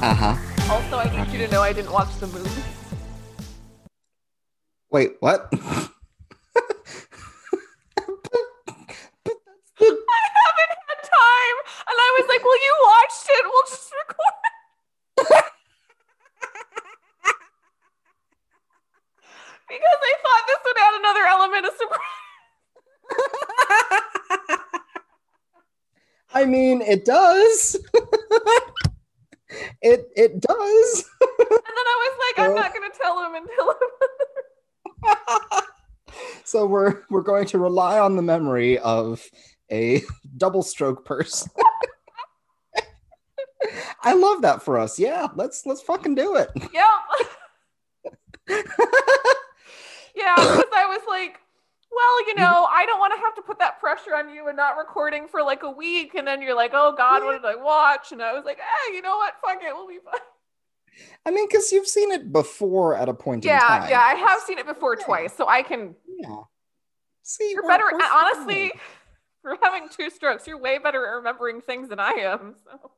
Uh huh. Also, I need you to know I didn't watch the movie. Wait, what? I haven't had time, and I was like, "Well, you watched it. We'll just record." because I thought this would add another element of surprise. I mean, it does. It does. And then I was like, "I'm not going to tell him until." so we're we're going to rely on the memory of a double stroke person. I love that for us. Yeah, let's let's fucking do it. yep. yeah, because I was like, well, you know, I don't want to have put that pressure on you and not recording for like a week. And then you're like, oh God, what did I watch? And I was like, hey, you know what? Fuck it. We'll be fine. I mean, because you've seen it before at a point in Yeah, time. yeah. Yeah. I have seen it before Yeah. twice. So I can, Yeah. See, you're better. honestly, for having two strokes, you're way better at remembering things than I am. So.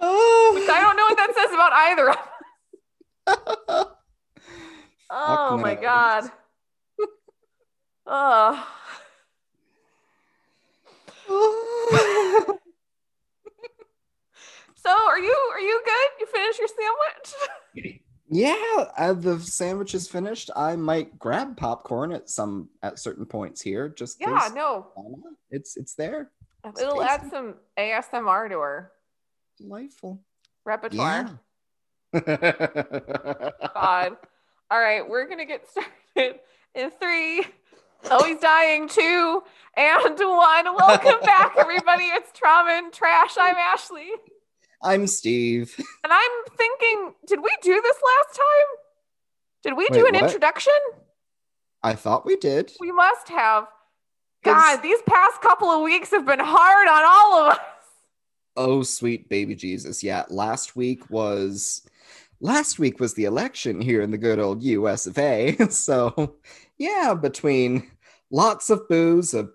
Oh. Which I don't know what that says about either. of us. oh my. God. Oh. So are you are you good? You finished your sandwich? yeah, uh, the sandwich is finished. I might grab popcorn at some at certain points here. Just yeah, no. it's it's there. It's It'll add some ASMR to our Delightful. repertoire. Yeah. God. All right, we're gonna get started in three. Oh, he's dying. Two and one. Welcome back, everybody. It's Trauma and Trash. I'm Ashley. I'm Steve. And I'm thinking, did we do this last time? Did we do Wait, an what? introduction? I thought we did. We must have. God, these past couple of weeks have been hard on all of us. Oh, sweet baby Jesus. Yeah, last week was last week was the election here in the good old US of A. So, yeah, between lots of booze, a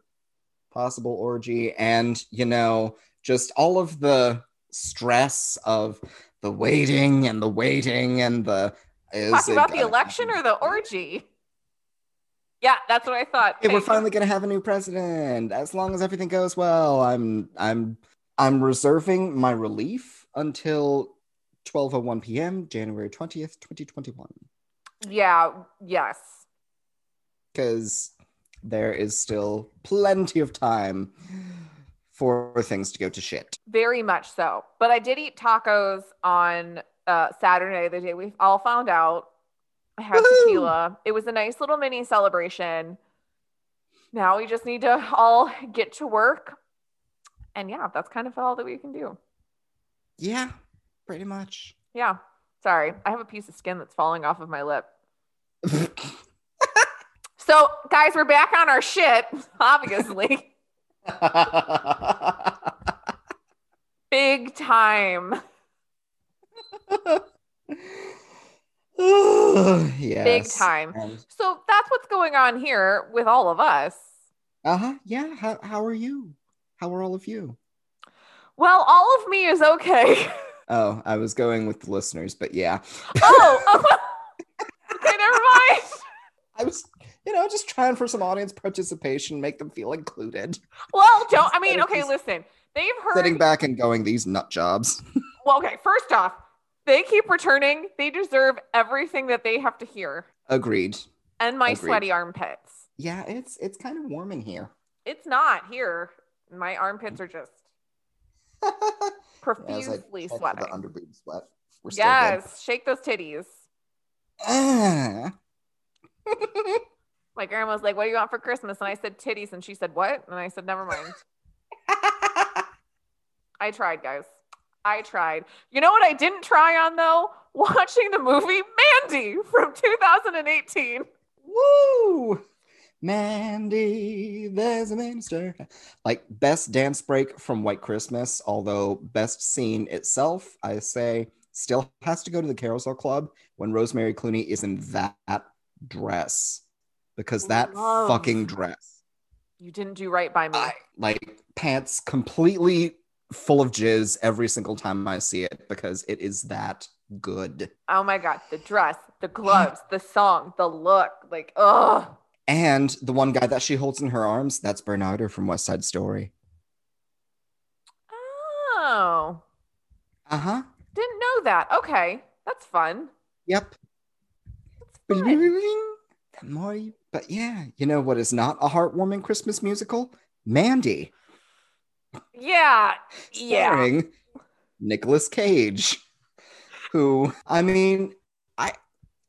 possible orgy, and you know, just all of the stress of the waiting and the waiting and the is Talking it about the election happen? or the orgy? Yeah, that's what I thought. Hey, we're finally gonna have a new president. As long as everything goes well, I'm I'm I'm reserving my relief until 12:01 p.m. January 20th, 2021, Yeah, yes. Because there is still plenty of time for things to go to shit. Very much so. But I did eat tacos on uh, Saturday, the day we all found out. I had Woohoo! tequila. It was a nice little mini celebration. Now we just need to all get to work. And yeah, that's kind of all that we can do. Yeah, pretty much. Yeah. Sorry. I have a piece of skin that's falling off of my lip. So, guys, we're back on our shit, obviously. Big time. yes. Big time. And- So that's what's going on here with all of us. Uh-huh. Yeah. How, how are you? How are all of you? Well, all of me is okay. Oh, I was going with the listeners, but yeah. oh, oh. okay, never mind. I was, you know, just trying for some audience participation, make them feel included. Well, don't. I mean, okay, listen. They've heard. Sitting back and going, these nut jobs. Well, okay. First off, they keep returning. They deserve everything that they have to hear, Agreed. and my Agreed. sweaty armpits. Yeah, it's it's kind of warm in here. It's not here. My armpits are just profusely for sweating. The underboob sweat. We're still Yes, shake those titties. Ah. My grandma was like, "What do you want for Christmas?" And I said titties, and she said, "What?" And I said, "Never mind." I tried, guys. I tried. You know what I didn't try on though? Watching the movie Mandy from 2018. Woo! Mandy, there's a minister. Like best dance break from White Christmas, although best scene itself, I say, still has to go to the Carousel Club when Rosemary Clooney is in that dress. Because that Love. fucking dress. You didn't do right by me. I, like pants completely full of jizz every single time I see it because it is that good. Oh my god, the dress, the gloves, the song, the look, like oh. And the one guy that she holds in her arms, that's Bernardo from West Side Story. Oh, Uh-huh. didn't know that. Okay, that's fun. Yep. That's fun. The more you, but yeah, you know what is not a heartwarming Christmas musical? Mandy, Yeah, yeah. starring Nicolas Cage, who I mean, I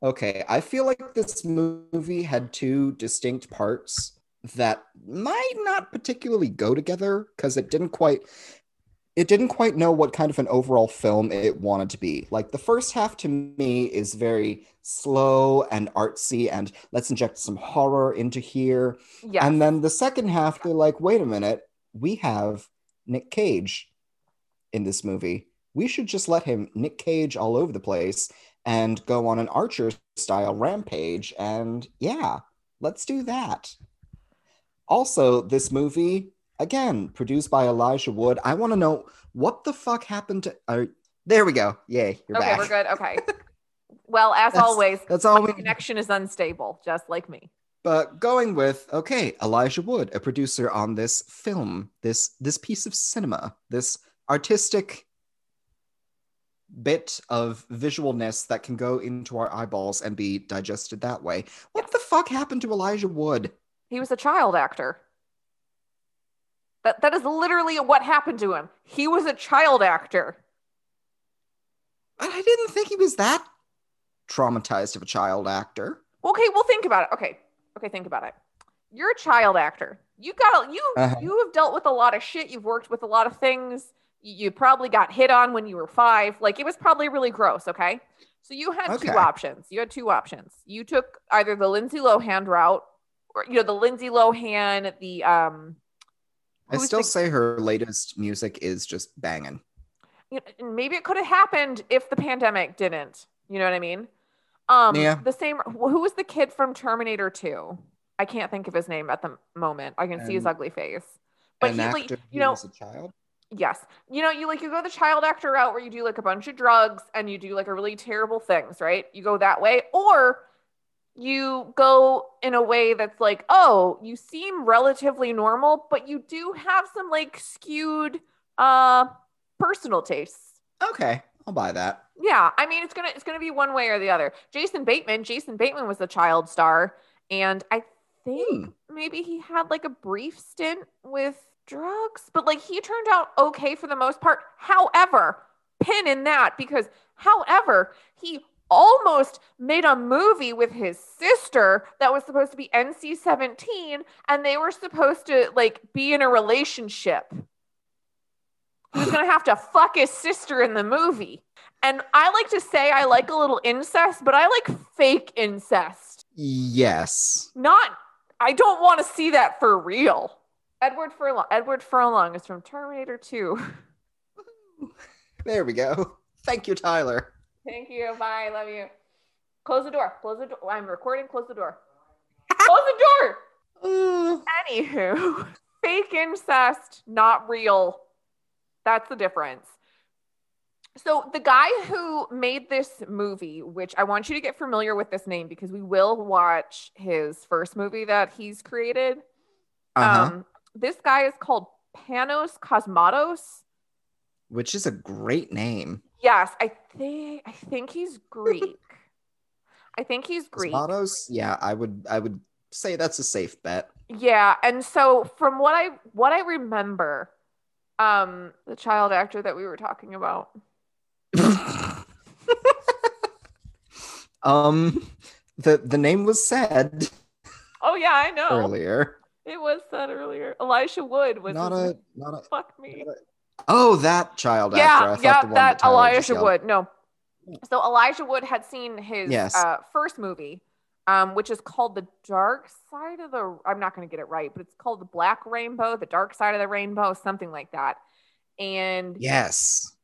okay, I feel like this movie had two distinct parts that might not particularly go together because it didn't quite it didn't quite know what kind of an overall film it wanted to be. Like the first half to me is very slow and artsy and let's inject some horror into here. Yes. And then the second half they're like, "Wait a minute, we have Nick Cage in this movie. We should just let him Nick Cage all over the place and go on an Archer style rampage and yeah, let's do that." Also, this movie again produced by Elijah Wood. I want to know what the fuck happened to. Uh, there we go. Yay, you're okay, back. we're good. Okay. well, as That's- always, That's all my we. connection is unstable, just like me. But going with okay, Elijah Wood, a producer on this film, this this piece of cinema, this artistic bit of visualness that can go into our eyeballs and be digested that way. What the fuck happened to Elijah Wood? He was a child actor. That that is literally what happened to him. He was a child actor. I didn't think he was that traumatized of a child actor. Okay, well think about it. Okay. Okay, think about it. You're a child actor. You got you uh-huh. you have dealt with a lot of shit. You've worked with a lot of things. You, probably got hit on when you were 5. Like it was probably really gross, okay? So you had Okay. two options. You had two options. You took either the Lindsay Lohan route or you know the Lindsay Lohan, the um I still the- say her latest music is just banging. and maybe it could have happened if the pandemic didn't. You know what I mean? Um, Yeah. The same. Who was the kid from Terminator Two? I can't think of his name at the moment. I can see his ugly face. But An he, like, you know, a child. yes, you know, you like you go the child actor route where you do like a bunch of drugs and you do like a really terrible things, right? You go that way, or you go in a way that's like, oh, you seem relatively normal, but you do have some like skewed uh personal tastes. Okay, I'll buy that. Yeah, I mean it's gonna it's gonna be one way or the other. Jason Bateman, Jason Bateman was the child star, and I think maybe he had like a brief stint with drugs, but like he turned out okay for the most part. However, pin in that because however, he almost made a movie with his sister that was supposed to be NC-17 and they were supposed to like be in a relationship. He was gonna have to fuck his sister in the movie. And I like to say I like a little incest, but I like fake incest. Yes. Not I don't want to see that for real. Edward Furlong Edward Furlong is from Terminator 2. There we go. Thank you, Tyler. Thank you. Bye. Love you. Close the door. Close the door. I'm recording. Close the door. Close the door. Anywho, fake incest, not real. That's the difference. So, the guy who made this movie, which I want you to get familiar with this name because we will watch his first movie that he's created. uh-huh. Um, this guy is called Panos Cosmatos. Which is a great name. Yes, I think I think he's Greek. I think he's Greek. Cosmatos? Yeah, I would I would say that's a safe bet. Yeah, and so from what I what I remember, um, the child actor that we were talking about. um the the name was said Oh yeah, I know. earlier. It was said earlier. Elisha Wood was Not a not a fuck me. Oh, that child actor. I Yeah, yeah, the one that Tyler Elijah. Wood. No. So Elijah Wood had seen his Yes. uh, first movie, um, which is called The Dark Side of the. I'm not going to get it right, but it's called The Black Rainbow, The Dark Side of the Rainbow, something like that. And Yes.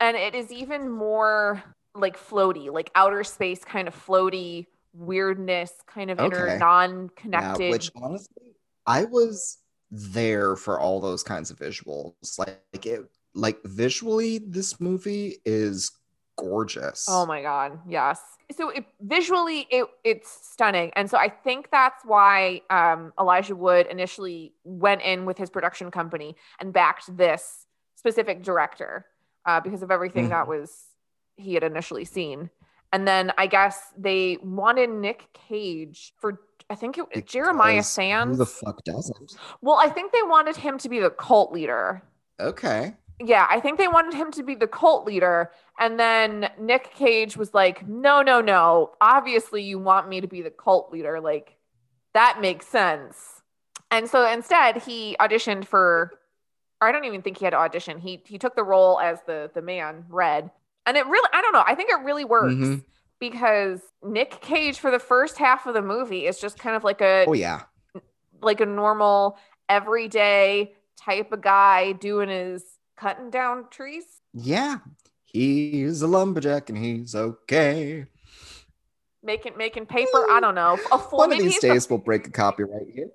and it is even more like floaty, like outer space kind of floaty weirdness, kind of inner non-connected. Yeah, which honestly, I was there for all those kinds of visuals. Like it, like visually, this movie is gorgeous. Oh my god, yes. So it, visually, it it's stunning, and so I think that's why um, Elijah Wood initially went in with his production company and backed this specific director uh, because of everything Mhm. that was he had initially seen. And then I guess they wanted Nick Cage for I think it Jeremiah Because Sands. Who the fuck doesn't? well, I think they wanted him to be the cult leader. Okay. Yeah, I think they wanted him to be the cult leader. And then Nick Cage was like, no, no, no. Obviously, you want me to be the cult leader. Like, that makes sense. And so instead, he auditioned for, or I don't even think he had to audition. He he took the role as the the man, Red. And it really, I don't know. I think it really works Mhm. Because Nick Cage for the first half of the movie is just kind of like a Oh yeah. like a normal everyday type of guy doing his cutting down trees. Yeah. He's a lumberjack and he's okay. making making paper. I don't know. A full, One of these he's days we'll break a copyright here.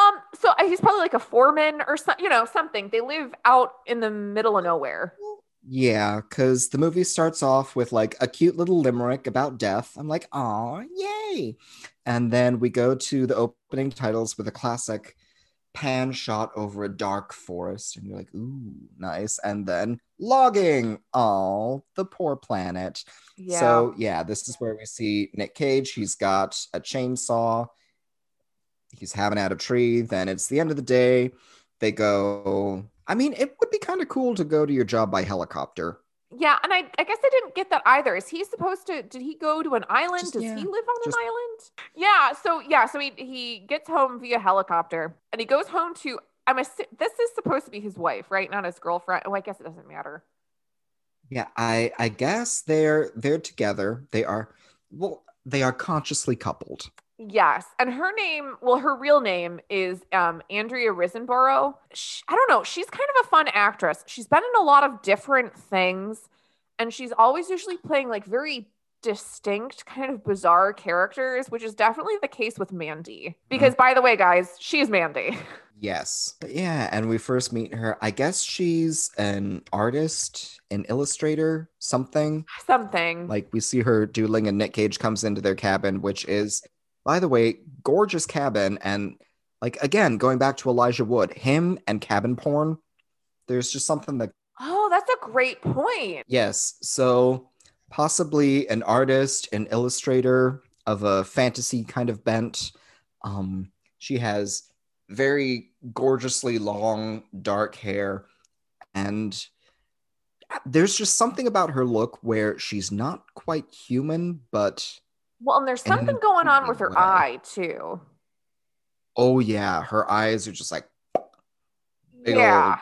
um, so uh, he's probably like a foreman or something. You know, something. They live out in the middle of nowhere. Yeah, because the movie starts off with like a cute little limerick about death. I'm like, oh, yay. And then we go to the opening titles with a classic pan shot over a dark forest. And you're like, ooh, nice. And then logging. Oh, the poor planet. Yeah. So, yeah, this is where we see Nick Cage. He's got a chainsaw. He's having at a tree. Then it's the end of the day. They go. I mean, it would be kind of cool to go to your job by helicopter. yeah, and I I guess I didn't get that either. Is he supposed to? Did he go to an island? Just- Does yeah, he live on just- an island? Yeah. So yeah. So he he gets home via helicopter, and he goes home to. I'm a. This is supposed to be his wife, right? Not his girlfriend. Oh, I guess it doesn't matter. Yeah, I I guess they're they're together. They are well, they are consciously coupled. Yes, and her name, well, her real name is um, Andrea Riseborough. Sh I don't know. She's kind of a fun actress. She's been in a lot of different things, and she's always usually playing like very distinct, kind of bizarre characters, which is definitely the case with Mandy. Because, by the way, guys, she's Mandy. Yes. But yeah, and we first meet her. I guess she's an artist, an illustrator, something. Something. Like we see her doodling and Nick Cage comes into their cabin, which is, by the way, gorgeous cabin. And like again, going back to Elijah Wood, him and cabin porn, there's just something that oh, that's a great point. Yes. So possibly an artist, an illustrator of a fantasy kind of bent. Um, she has very gorgeously long dark hair and there's just something about her look where she's not quite human but Well, and there's something going on with her way. eye, too. oh yeah her eyes are just like big yeah.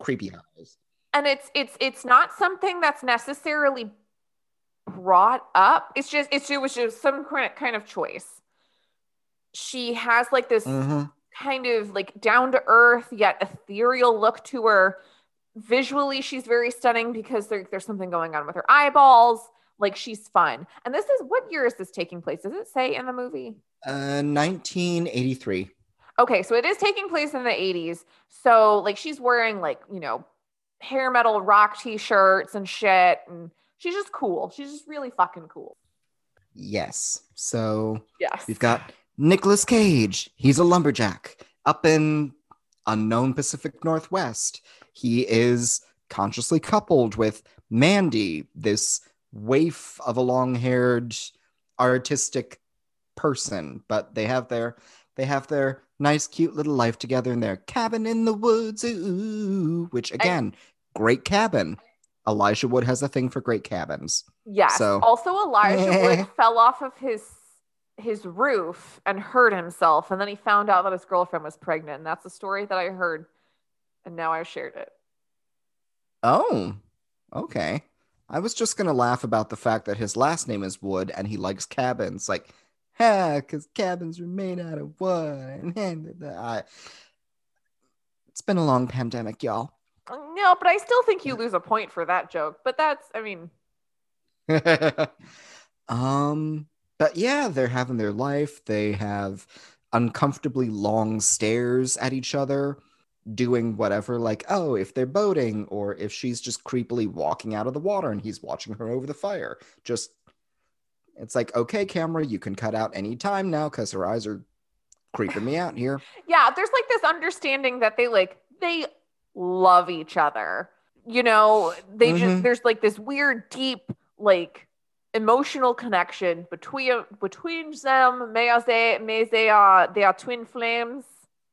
creepy eyes and it's it's it's not something that's necessarily brought up it's just it's it was just some kind of, kind of choice she has like this Mhm. kind of like down to earth yet ethereal look to her visually she's very stunning because there, there's something going on with her eyeballs like she's fun and this is what year is this taking place does it say in the movie uh 1983 Okay, so it is taking place in the 80s. So like she's wearing like, you know, hair metal rock t-shirts and shit and she's just cool. She's just really fucking cool. yes so Yes. We've got Nicolas Cage. He's a lumberjack up in unknown Pacific Northwest. He is consciously coupled with Mandy, this waif of a long-haired artistic person, but they have their they have their nice cute little life together in their cabin in the woods, ooh, which again, great cabin. Elijah Wood has a thing for great cabins. yes. so- Also Elijah Wood fell off of his his roof and hurt himself and then he found out that his girlfriend was pregnant. And that's the story that I heard and now I've shared it. Oh, okay. I was just gonna laugh about the fact that his last name is Wood and he likes cabins. Like, ha, because cabins are made out of wood. I- it's been a long pandemic, y'all. No, but I still think you lose a point for that joke. But that's I mean, um, but yeah, they're having their life. They have uncomfortably long stares at each other. Doing whatever, like, oh, if they're boating or if she's just creepily walking out of the water and he's watching her over the fire. Just, it's like, okay, camera, you can cut out any time now because her eyes are creeping me out here. Yeah, there's like this understanding that they like, they love each other. You know, they just, Mhm. there's like this weird, deep, like, emotional connection between between them. May I say, may they are they are twin flames.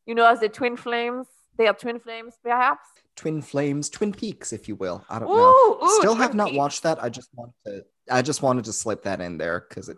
You know, as the twin flames, they are twin flames, perhaps. Twin Flames, Twin Peaks, if you will. I don't Ooh, know. ooh, Still have not Peaks. watched that. I just want to. I just wanted to slip that in there because it.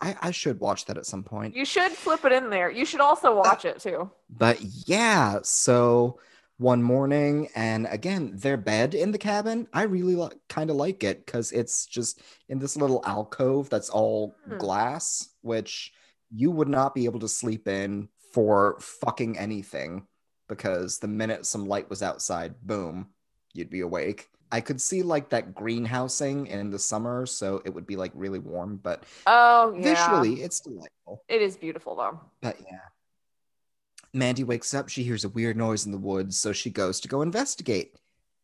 I, I should watch that at some point. You should flip it in there. You should also watch it too. But yeah, so one morning, and again, their bed in the cabin, I really li- kind of like it because it's just in this little alcove that's all Hmm. glass, which you would not be able to sleep in for fucking anything because the minute some light was outside, boom, you'd be awake. I could see like that greenhousing in the summer, so it would be like really warm, but Oh yeah, visually, it's delightful. it is beautiful though. But yeah. Mandy wakes up. She hears a weird noise in the woods, so she goes to go investigate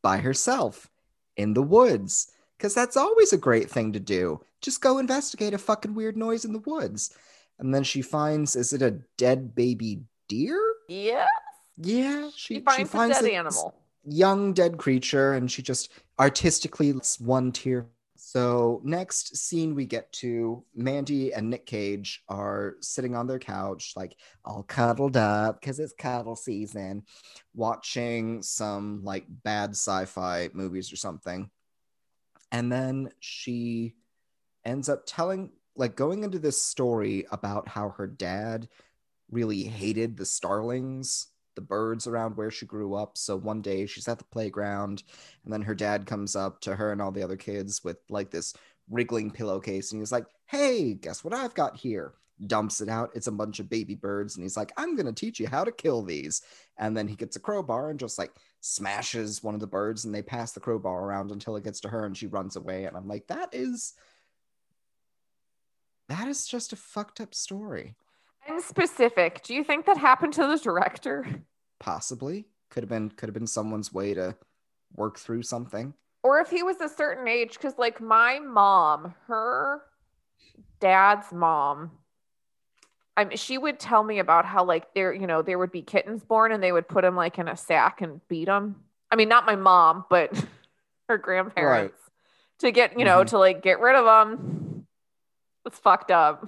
by herself in the woods. Because that's always a great thing to do. Just go investigate a fucking weird noise in the woods. And then she finds, is it a dead baby deer? Yeah, Yeah, she, she finds, a dead animal. young dead creature and she just artistically lets one tear. So next scene we get to Mandy and Nick Cage are sitting on their couch, like all cuddled up because it's cuddle season, watching some like bad sci-fi movies or something. And then she ends up telling like going into this story about how her dad really hated the starlings the birds around where she grew up. So one day she's at the playground, and then her dad comes up to her and all the other kids with like this wriggling pillowcase, and he's like, Hey, guess what I've got here? Dumps it out. It's a bunch of baby birds, and he's like, I'm gonna teach you how to kill these. And then he gets a crowbar and just like smashes one of the birds, and they pass the crowbar around until it gets to her, and she runs away. And I'm like, that is that is just a fucked up story. And specific. Do you think that happened to the director? Possibly. Could have been could have been someone's way to work through something. Or if he was a certain age, because like my mom, her dad's mom, I mean, she would tell me about how like there, you know, there would be kittens born and they would put them like in a sack and beat them. I mean, not my mom, but her grandparents to get, you know, Mhm. to like get rid of them. It's fucked up.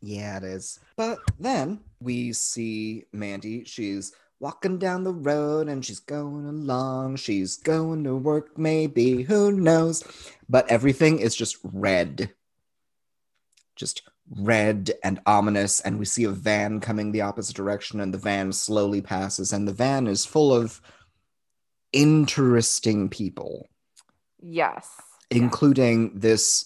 Yeah, it is. But then we see Mandy. She's walking down the road and she's going along. She's going to work, maybe. Who knows? But everything is just red. Just red and ominous. And we see a van coming the opposite direction, and the van slowly passes. And the van is full of interesting people. Yes. including this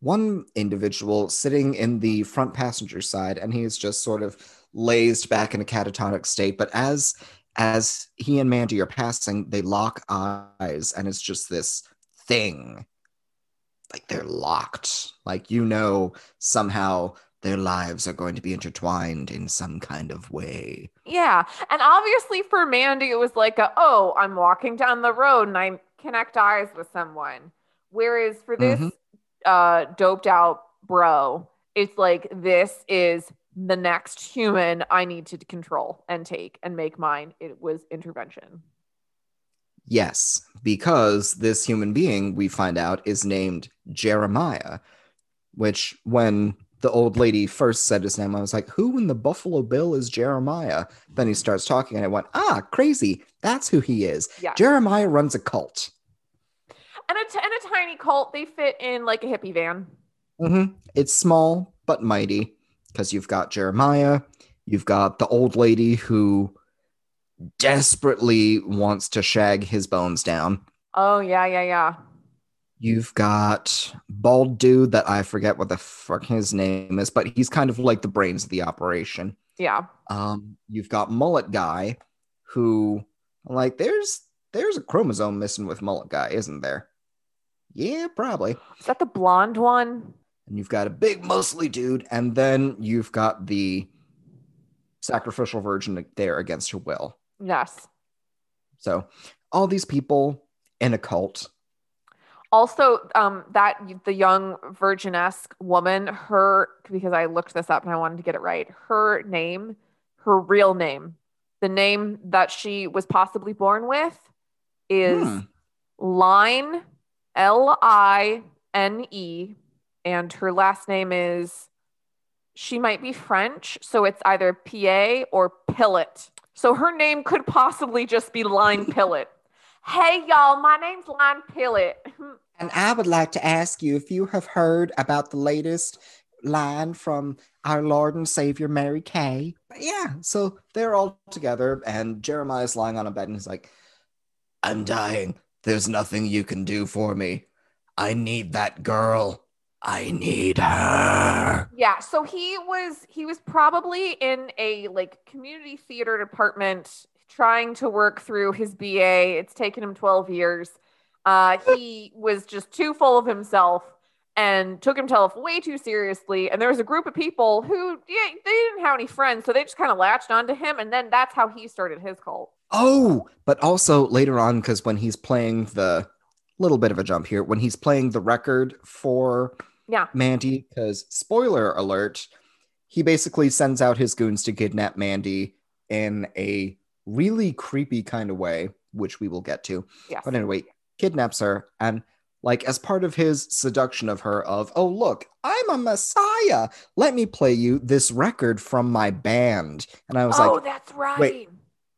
one individual sitting in the front passenger side and he is just sort of lazed back in a catatonic state but as as he and mandy are passing they lock eyes and it's just this thing like they're locked like you know somehow their lives are going to be intertwined in some kind of way Yeah. And obviously for Mandy, it was like, a, oh, I'm walking down the road and I connect eyes with someone. Whereas for this Mhm. uh, doped out bro, it's like, this is the next human I need to control and take and make mine. It was intervention. Yes, because this human being we find out is named Jeremiah, which when the old lady first said his name, I was like, who in the Buffalo Bill is Jeremiah? Then he starts talking and I went, ah, crazy. That's who he is. Yeah. Jeremiah runs a cult. And a, t- and a tiny cult, they fit in like a hippie van. Mhm. It's small but mighty because you've got Jeremiah, you've got the old lady who desperately wants to shag his bones down. Oh, yeah, yeah, yeah. You've got bald dude that I forget what the fuck his name is, but he's kind of like the brains of the operation. Yeah. Um, you've got mullet guy, who like there's there's a chromosome missing with mullet guy, isn't there? Yeah, probably. Is that the blonde one? And you've got a big mostly dude, and then you've got the sacrificial virgin there against her will. Yes. So all these people in a cult. Also, um, that the young virgin-esque woman, her because I looked this up and I wanted to get it right. Her name, her real name, the name that she was possibly born with, is Hmm. Line, L I N E, and her last name is. She might be French, so it's either PA or Pillet. So her name could possibly just be Line Pillet. hey y'all, my name's Line Pillet. And I would like to ask you if you have heard about the latest line from our Lord and Savior Mary Kay. But yeah, so they're all together, and Jeremiah's lying on a bed and he's like, I'm dying. There's nothing you can do for me. I need that girl. I need her. Yeah, so he was he was probably in a like community theater department trying to work through his BA. It's taken him 12 years. Uh he was just too full of himself and took himself way too seriously. And there was a group of people who yeah, they didn't have any friends, so they just kind of latched onto him and then that's how he started his cult. Oh, but also later on, because when he's playing the little bit of a jump here, when he's playing the record for Yeah. Mandy, because spoiler alert, he basically sends out his goons to kidnap Mandy in a really creepy kind of way, which we will get to. Yes. But anyway, kidnaps her and like as part of his seduction of her of oh look i'm a messiah let me play you this record from my band and i was like, oh, that's right. wait.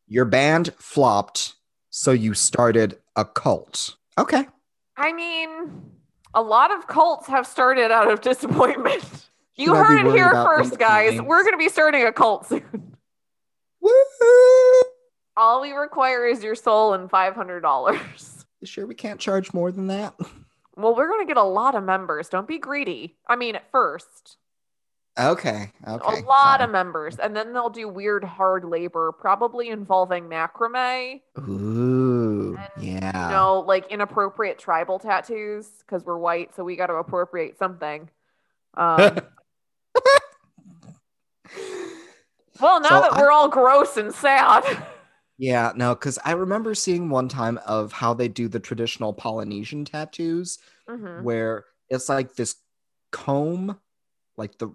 your band flopped so you started a cult okay I mean, a lot of cults have started out of disappointment. You Should heard it here first, guys. We're going to be starting a cult soon. Woo! All we require is your soul and $500. You sure we can't charge more than that Well, we're going to get a lot of members. Don't be greedy. I mean, at first, okay okay a lot fine. of members. And then they'll do weird hard labor, probably involving macrame, ooh And, yeah you know, like inappropriate tribal tattoos because we're white. So we got to appropriate something. Um, well, now So that I- we're all gross and sad. Yeah, no, because I remember seeing one time of how they do the traditional Polynesian tattoos, Mhm. where it's like this comb, like the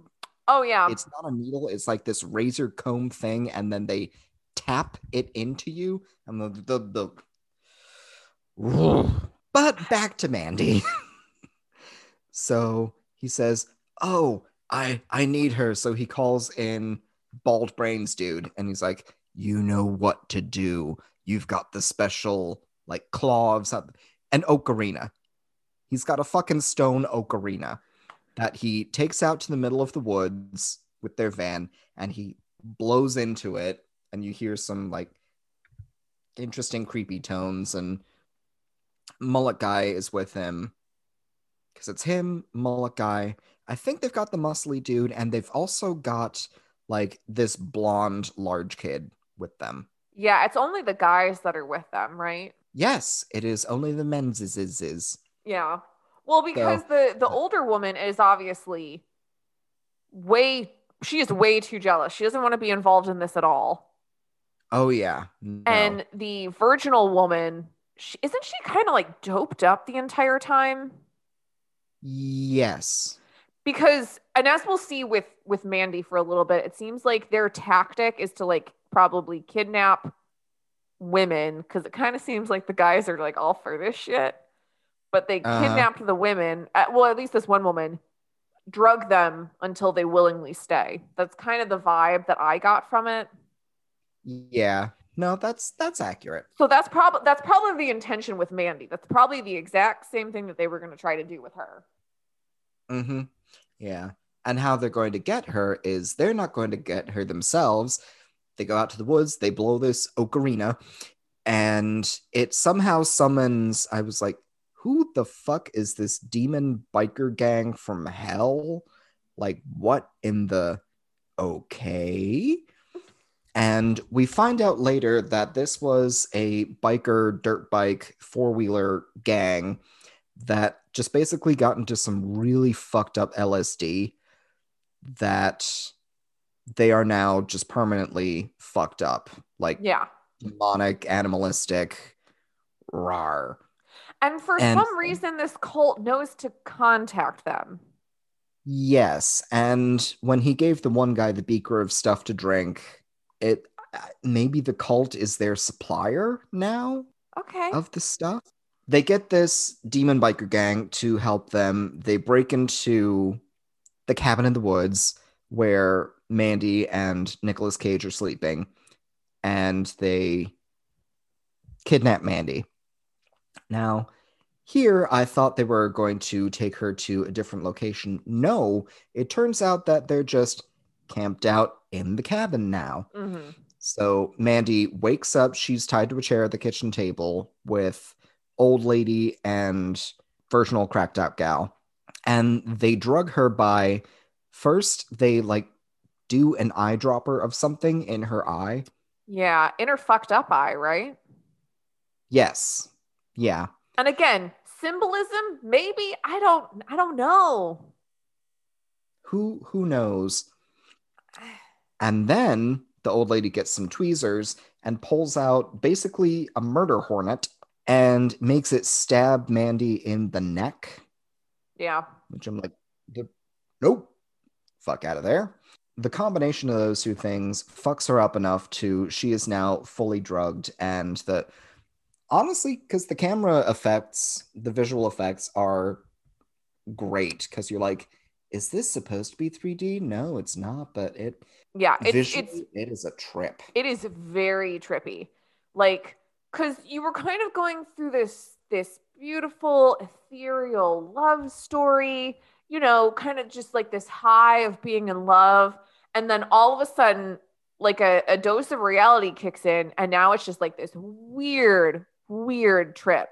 Oh, yeah. it's not a needle, it's like this razor comb thing, and then they tap it into you, and the the the. But back to Mandy. so he says, "Oh, I I need her." So he calls in Bald Brains dude, and he's like, "You know what to do. You've got the special like claw of something, an ocarina. He's got a fucking stone ocarina that he takes out to the middle of the woods with their van, and he blows into it, and you hear some like interesting creepy tones and." Mullet Guy is with him because it's him, Mullet Guy. I think they've got the muscly dude, and they've also got like this blonde large kid with them. yeah, it's only the guys that are with them, right? Yes, it is only the men's is is is. Yeah. Well, because the the older woman is obviously way she is way too jealous. She doesn't want to be involved in this at all. Oh yeah, No. And the virginal woman, she, isn't she kind of like doped up the entire time? yes, Because and as we'll see with with Mandy for a little bit, it seems like their tactic is to like probably kidnap women because it kind of seems like the guys are like all for this shit. But they Uh-huh. kidnapped the women, uh, well, at least this one woman, drug them until they willingly stay. That's kind of the vibe that I got from it. yeah, no, that's that's accurate. So that's probably that's probably the intention with Mandy. That's probably the exact same thing that they were going to try to do with her. Mm-hmm. Yeah. And how they're going to get her is they're not going to get her themselves. They go out to the woods, they blow this ocarina, and it somehow summons. I was like, who the fuck is this demon biker gang from hell? Like, what in the okay? And we find out later that this was a biker dirt bike four wheeler gang that just basically got into some really fucked up LSD that they are now just permanently fucked up. Like Yeah. demonic, animalistic, rar. And for And- some reason, this cult knows to contact them. Yes, and when he gave the one guy the beaker of stuff to drink, it uh, maybe the cult is their supplier now Okay. of the stuff. They get this demon biker gang to help them. They break into the cabin in the woods where Mandy and Nicolas Cage are sleeping, and they kidnap Mandy. Now, here I thought they were going to take her to a different location. No, it turns out that they're just camped out in the cabin now. Mhm. So Mandy wakes up. She's tied to a chair at the kitchen table with old lady and virginal cracked out gal. And they drug her by first, they like do an eyedropper of something in her eye. Yeah. In her fucked up eye, right? Yes. Yeah. And again, symbolism, maybe. I don't I don't know. Who who knows? And then the old lady gets some tweezers and pulls out basically a murder hornet and makes it stab Mandy in the neck. Yeah. which I'm like, nope, fuck out of there. The combination of those two things fucks her up enough to she is now fully drugged, and the honestly, because the camera effects, the visual effects are great. Because you're like, is this supposed to be 3D? No, it's not. But it Yeah. It's visually, it's it is a trip. it is very trippy like because you were kind of going through this this beautiful ethereal love story you know kind of just like this high of being in love and then all of a sudden like a, a dose of reality kicks in and now it's just like this weird weird trip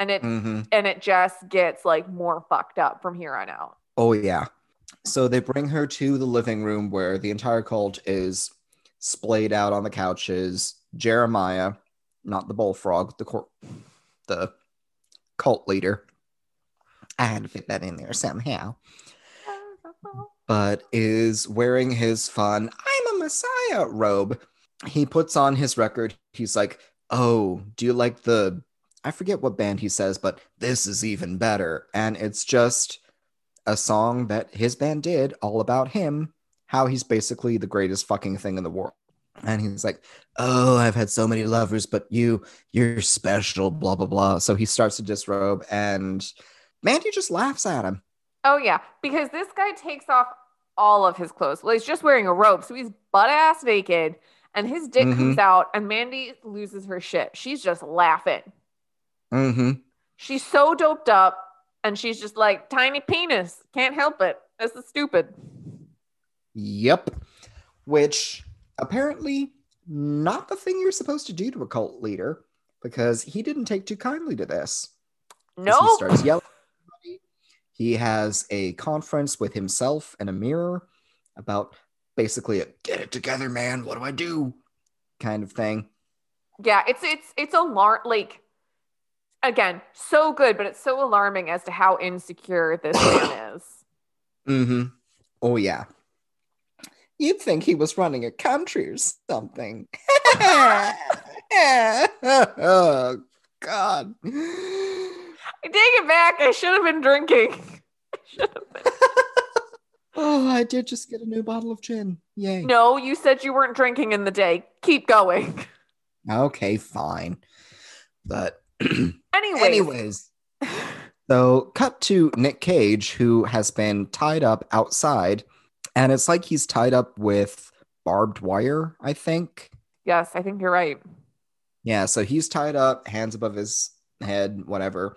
and it hmm and it just gets like more fucked up from here on out Oh, yeah. So they bring her to the living room where the entire cult is splayed out on the couches. Jeremiah, not the bullfrog, the cor- the cult leader. I had to fit that in there somehow. But is wearing his fun I'm a Messiah robe. He puts on his record. He's like, "Oh, do you like the I forget what band he says, but this is even better." And it's just a song that his band did all about him, how he's basically the greatest fucking thing in the world. And he's like, Oh, I've had so many lovers, but you, you're special, blah, blah, blah. So he starts to disrobe, and Mandy just laughs at him. Oh yeah, because this guy takes off all of his clothes. Well, he's just wearing a robe, so he's butt ass naked, and his dick Mhm. comes out, and Mandy loses her shit. She's just laughing. Mm-hmm. She's so doped up, and she's just like tiny penis. Can't help it. This is stupid. Yep. Which apparently not the thing you're supposed to do to a cult leader because he didn't take too kindly to this. No. He starts yelling. He has a conference with himself and a mirror about basically a get it together, man. What do I do? kind of thing. Yeah, it's it's it's a alarm like again, so good, but it's so alarming as to how insecure this man is. Mm-hmm. Oh yeah. You'd think he was running a country or something. oh God. I take it back. I should have been drinking. I should have been. Oh, I did just get a new bottle of gin. Yay. No, you said you weren't drinking in the day. Keep going. Okay, fine. But Anyways, anyways, so cut to Nick Cage, who has been tied up outside, and it's like he's tied up with barbed wire, I think. yes, I think you're right. Yeah, so he's tied up, hands above his head, whatever.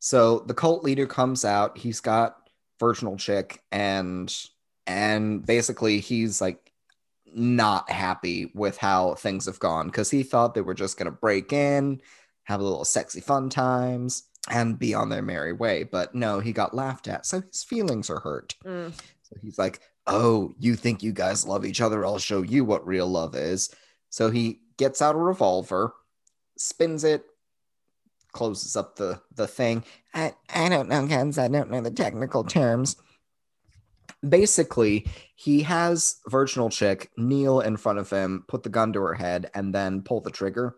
So the cult leader comes out. He's got virginal chick, and and basically he's like not happy with how things have gone because he thought they were just gonna break in, have a little sexy fun times, and be on their merry way. But no, he got laughed at, so his feelings are hurt. Mm. So he's like, Oh, you think you guys love each other? I'll show you what real love is. So he gets out a revolver, spins it, closes up the, the thing. I, I don't know, guns. I don't know the technical terms. Basically, he has virginal chick kneel in front of him, put the gun to her head, and then pull the trigger,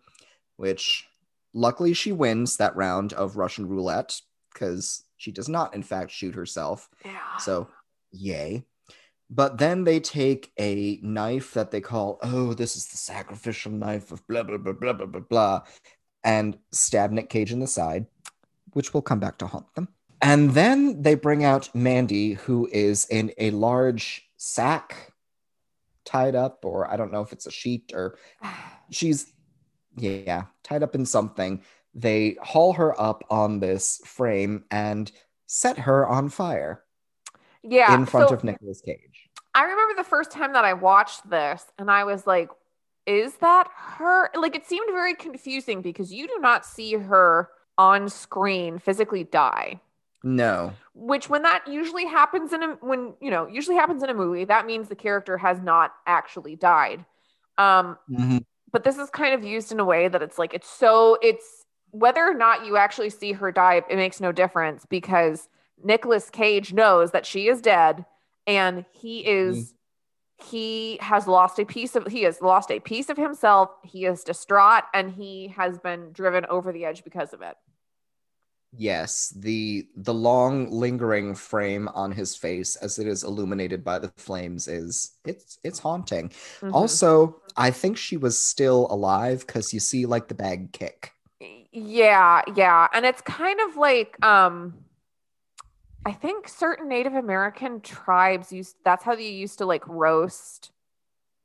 which luckily she wins that round of Russian roulette because she does not, in fact, shoot herself. Yeah. So, yay. But then they take a knife that they call, oh, this is the sacrificial knife of blah, blah, blah, blah, blah, blah, blah, and stab Nick Cage in the side, which will come back to haunt them. And then they bring out Mandy, who is in a large sack tied up, or I don't know if it's a sheet or she's, yeah, tied up in something. They haul her up on this frame and set her on fire yeah. in front so of Nicolas Cage. I remember the first time that I watched this and I was like, is that her? Like it seemed very confusing because you do not see her on screen physically die. No. Which when that usually happens in a when you know, usually happens in a movie, that means the character has not actually died. Um Mhm. but this is kind of used in a way that it's like it's so it's whether or not you actually see her die it makes no difference because Nicolas Cage knows that she is dead and he is he has lost a piece of he has lost a piece of himself he is distraught and he has been driven over the edge because of it Yes, the the long lingering frame on his face as it is illuminated by the flames is it's it's haunting. Mhm. Also, I think she was still alive because you see like the bag kick. yeah yeah and it's kind of like um i think certain native american tribes used that's how they used to like roast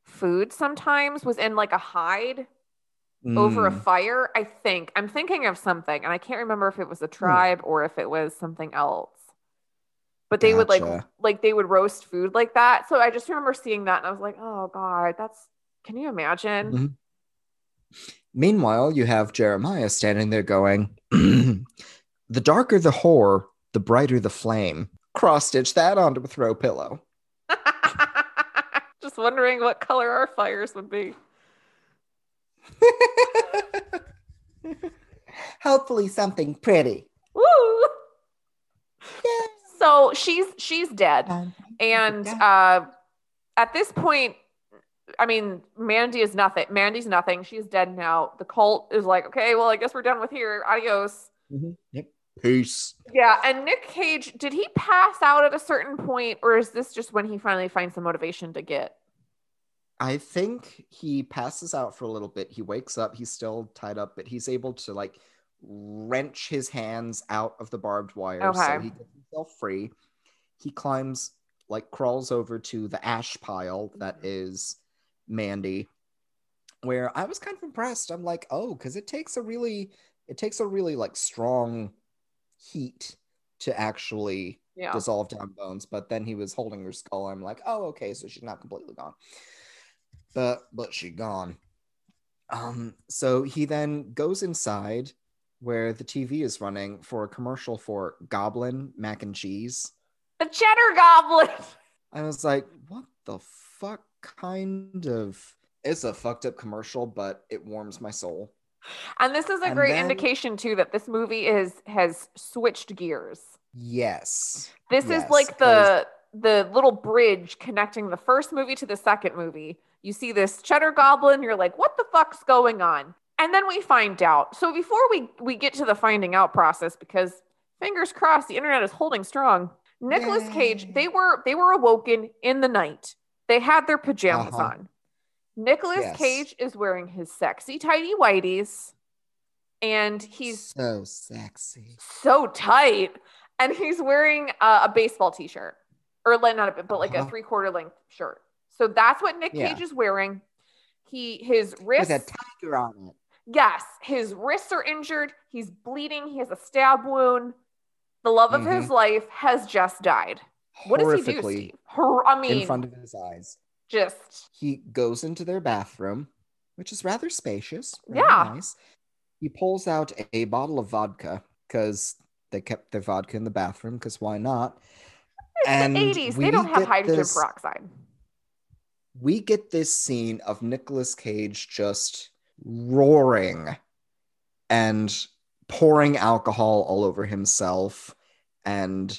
food sometimes was in like a hide over a Mm, fire i think. I'm thinking of something and i can't remember if it was a tribe or if it was something else. But they would like like they would roast food like that. So i just remember seeing that and i was like oh god that's can you imagine? Mhm. Meanwhile, you have Jeremiah standing there going, "The darker the whore, the brighter the flame." Cross stitch that onto a throw pillow. just wondering what color our fires would be Hopefully, something pretty. Woo! So she's she's dead, and uh, at this point, I mean, Mandy is nothing. Mandy's nothing. She's dead now. The cult is like, okay, well, I guess we're done with here. Adios. Mhm. Yep. Peace. Yeah, and Nick Cage, did he pass out at a certain point, or is this just when he finally finds the motivation to get? I think he passes out for a little bit. He wakes up. He's still tied up, but he's able to like wrench his hands out of the barbed wire. So he gets himself free. He climbs, like, crawls over to the ash pile that mm-hmm. is Mandy, where I was kind of impressed. I'm like, oh, because it takes a really, it takes a really like strong heat to actually Yeah. dissolve down bones. But then he was holding her skull. I'm like, oh, okay, so she's not completely gone. But but she gone. Um, so he then goes inside where the TV is running for a commercial for Goblin mac and cheese. The Cheddar Goblin. I was like, what the fuck kind of it's a fucked up commercial, but it warms my soul. And this is a And great then- indication too that this movie is has switched gears. Yes. This Yes, is like the the little bridge connecting the first movie to the second movie. You see this cheddar goblin, you're like, what the fuck's going on? And then we find out. So before we we get to the finding out process, because fingers crossed, the internet is holding strong. Nicolas Cage, they were they were awoken in the night. They had their pajamas Uh-huh. on. Nicolas Yes. Cage is wearing his sexy tidy whities, and he's so sexy. so tight. And he's wearing uh, a baseball t-shirt, or like not a bit, but like a Uh-huh. three-quarter length shirt. So that's what Nick Yeah. Cage is wearing. He his With wrists, a tiger on it. yes, his wrists are injured. He's bleeding. He has a stab wound. The love of his life has just died. What does he do, Steve? Hor- I mean, in front of his eyes. Just He goes into their bathroom, which is rather spacious. rather Yeah. Nice. He pulls out a bottle of vodka because they kept their vodka in the bathroom because why not? it's And the 80s. They don't have hydrogen this- peroxide. We get this scene of Nicolas Cage just roaring and pouring alcohol all over himself and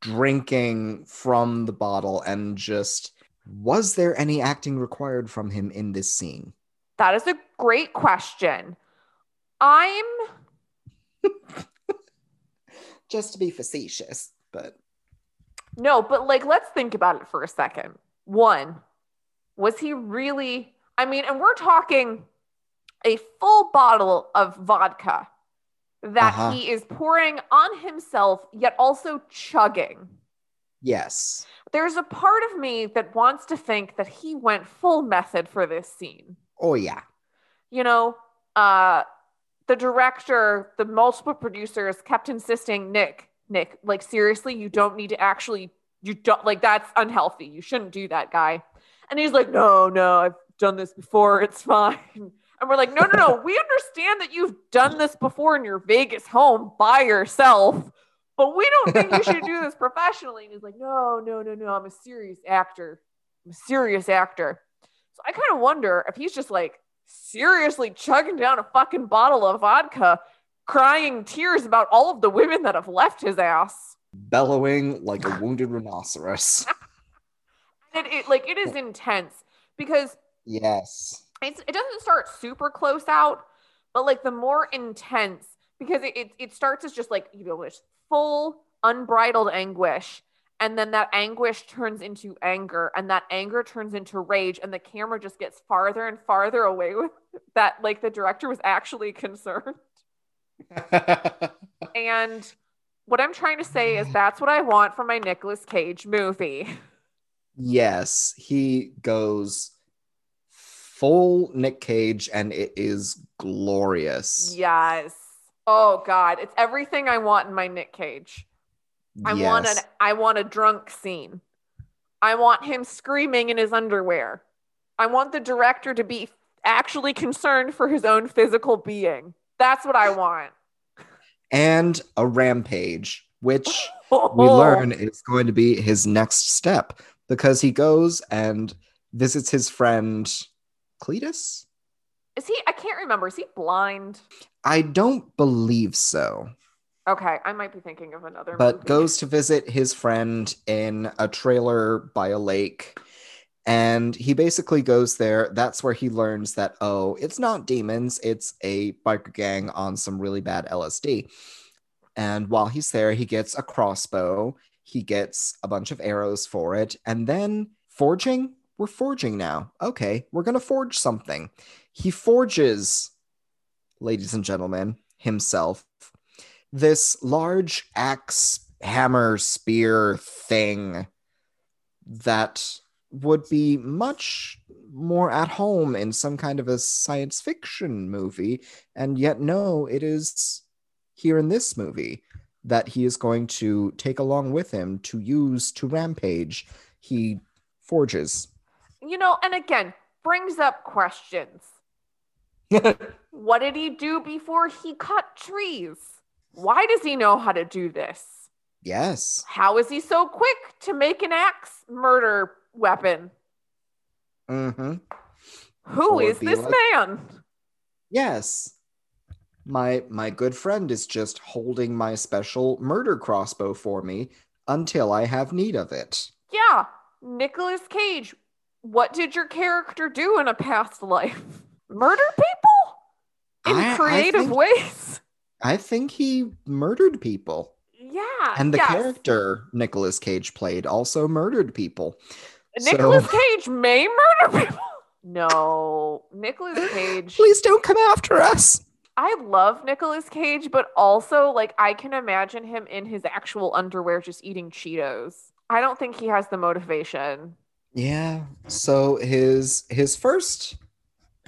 drinking from the bottle and just was there any acting required from him in this scene? That is a great question. I'm just to be facetious, but no, but like let's think about it for a second. One, was he really I mean, and we're talking a full bottle of vodka that uh-huh. he is pouring on himself, yet also chugging. Yes. There's a part of me that wants to think that he went full method for this scene. Oh, yeah. You know, uh, the director, the multiple producers kept insisting, Nick, Nick, like, seriously, you don't need to actually, you don't, like, that's unhealthy. You shouldn't do that, guy. And he's like, no, no, I've done this before. It's fine. And we're like, no, no, no. We understand that you've done this before in your Vegas home by yourself, but we don't think you should do this professionally. And he's like, no, no, no, no. I'm a serious actor. I'm a serious actor. So I kind of wonder if he's just like seriously chugging down a fucking bottle of vodka, crying tears about all of the women that have left his ass, bellowing like a wounded rhinoceros. it, it like it is intense because yes it's, it doesn't start super close out, but like the more intense, because it, it, it starts as just like, you know, it's full unbridled anguish. And then that anguish turns into anger, and that anger turns into rage, and the camera just gets farther and farther away with that. Like the director was actually concerned. and what I'm trying to say is that's what I want from my Nicolas Cage movie. Yes, he goes full Nick Cage and it is glorious. Yes. Oh god, it's everything I want in my Nick Cage. I yes. want an I want a drunk scene. I want him screaming in his underwear. I want the director to be actually concerned for his own physical being. That's what I want. And a rampage, which we learn is going to be his next step because he goes and visits his friend Cletus? Is he? I can't remember. Is he blind? I don't believe so. Okay, I might be thinking of another. But movie. goes to visit his friend in a trailer by a lake. And he basically goes there. That's where he learns that, oh, it's not demons, it's a biker gang on some really bad LSD. And while he's there, he gets a crossbow, he gets a bunch of arrows for it, and then forging we're forging now. Okay, we're going to forge something. He forges, ladies and gentlemen, himself this large axe, hammer, spear thing that would be much more at home in some kind of a science fiction movie. And yet, no, it is here in this movie that he is going to take along with him to use to rampage. He forges you know, and again, brings up questions. What did he do before he cut trees? Why does he know how to do this? Yes. How is he so quick to make an axe murder weapon? Mm-hmm. Who or is this like, man? Yes. My my good friend is just holding my special murder crossbow for me until I have need of it. Yeah. Nicolas Cage what did your character do in a past life? Murder people in I, creative I think, ways. I think he murdered people. Yeah. And the yes. character Nicolas Cage played also murdered people. Nicolas so... Cage may murder people. No, Nicolas Cage. Please don't come after us. I love Nicolas Cage, but also like I can imagine him in his actual underwear just eating Cheetos. I don't think he has the motivation. Yeah. So his his first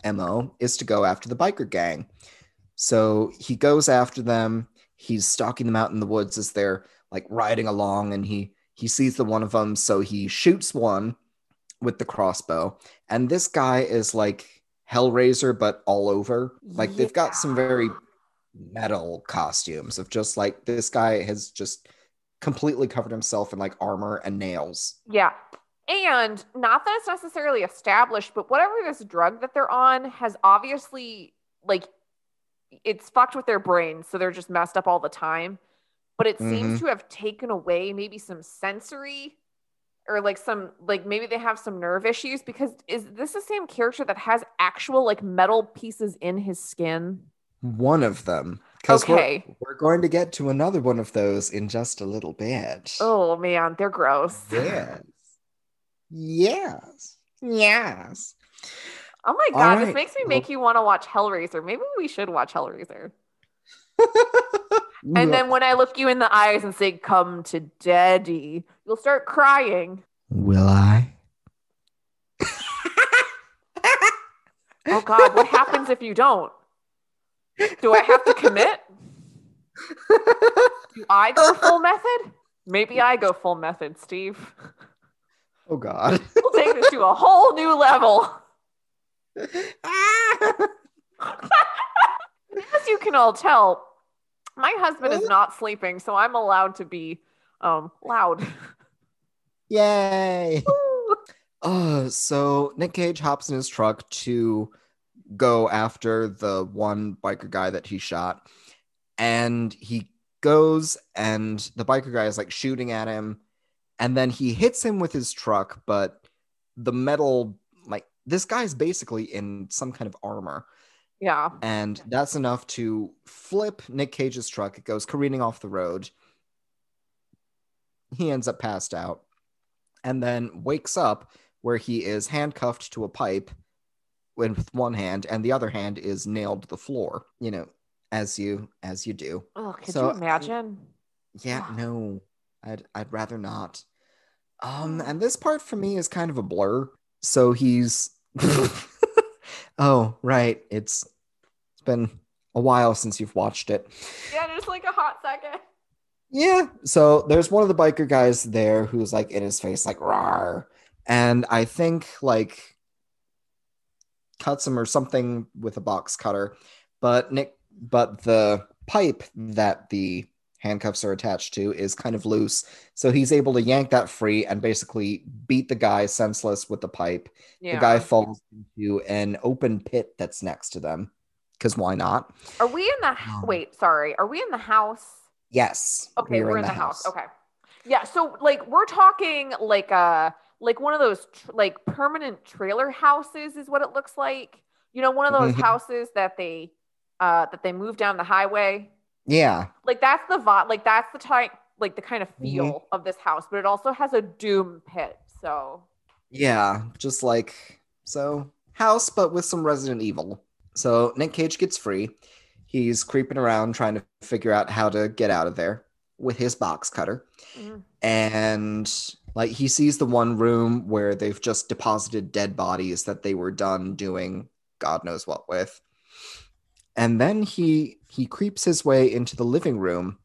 MO is to go after the biker gang. So he goes after them. He's stalking them out in the woods as they're like riding along and he he sees the one of them so he shoots one with the crossbow. And this guy is like Hellraiser but all over. Like yeah. they've got some very metal costumes of just like this guy has just completely covered himself in like armor and nails. Yeah. And not that it's necessarily established, but whatever this drug that they're on has obviously like it's fucked with their brain, so they're just messed up all the time. but it seems Mhm. to have taken away maybe some sensory or like some like maybe they have some nerve issues because is this the same character that has actual like metal pieces in his skin? One of them. Because Okay. we're, we're going to get to another one of those in just a little bit. Oh man, they're gross. Yes. Yes. Yes. Oh my god, this makes me make you want to watch Hellraiser. Maybe we should watch Hellraiser. And then when I look you in the eyes and say, "Come to Daddy," you'll start crying. Will I? Oh God, what happens if you don't? Do I have to commit? Do I go full method? Maybe I go full method, Steve. Oh God. We'll take this to a whole new level. As you can all tell, my husband is not sleeping, so I'm allowed to be um, loud. Yay. Uh, so Nick Cage hops in his truck to go after the one biker guy that he shot. And he goes, and the biker guy is like shooting at him. And then he hits him with his truck, but the metal, like, this guy's basically in some kind of armor. yeah. And that's enough to flip Nick Cage's truck. It goes careening off the road. He ends up passed out and then wakes up where he is handcuffed to a pipe with one hand and the other hand is nailed to the floor, you know, as you as you do. Oh, could So, you imagine? Yeah, no. I'd I'd rather not. Um and this part for me is kind of a blur. So he's Oh, right. It's it's been a while since you've watched it. Yeah, just like a hot second. Yeah. So there's one of the biker guys there who's like in his face, like rar. And I think like cuts him or something with a box cutter. But Nick but the pipe that the handcuffs are attached to is kind of loose. So he's able to yank that free and basically beat the guy senseless with the pipe. Yeah. The guy falls into an open pit that's next to them. Because why not? Are we in the Um, wait? Sorry, are we in the house? Yes. Okay, we're, in, the, house. Okay. Yeah, so like we're talking like uh like one of those tr- like permanent trailer houses is what it looks like. You know, one of those Mhm. houses that they uh that they move down the highway. Yeah. Like that's the vibe. Like that's the type. Like the kind of Mm-hmm. feel of this house, but it also has a doom pit. So Yeah, just like so house, but with some Resident Evil. So Nick Cage gets free. He's creeping around trying to figure out how to get out of there with his box cutter. mm, And like he sees the one room where they've just deposited dead bodies that they were done doing God knows what with. And then he he creeps his way into the living room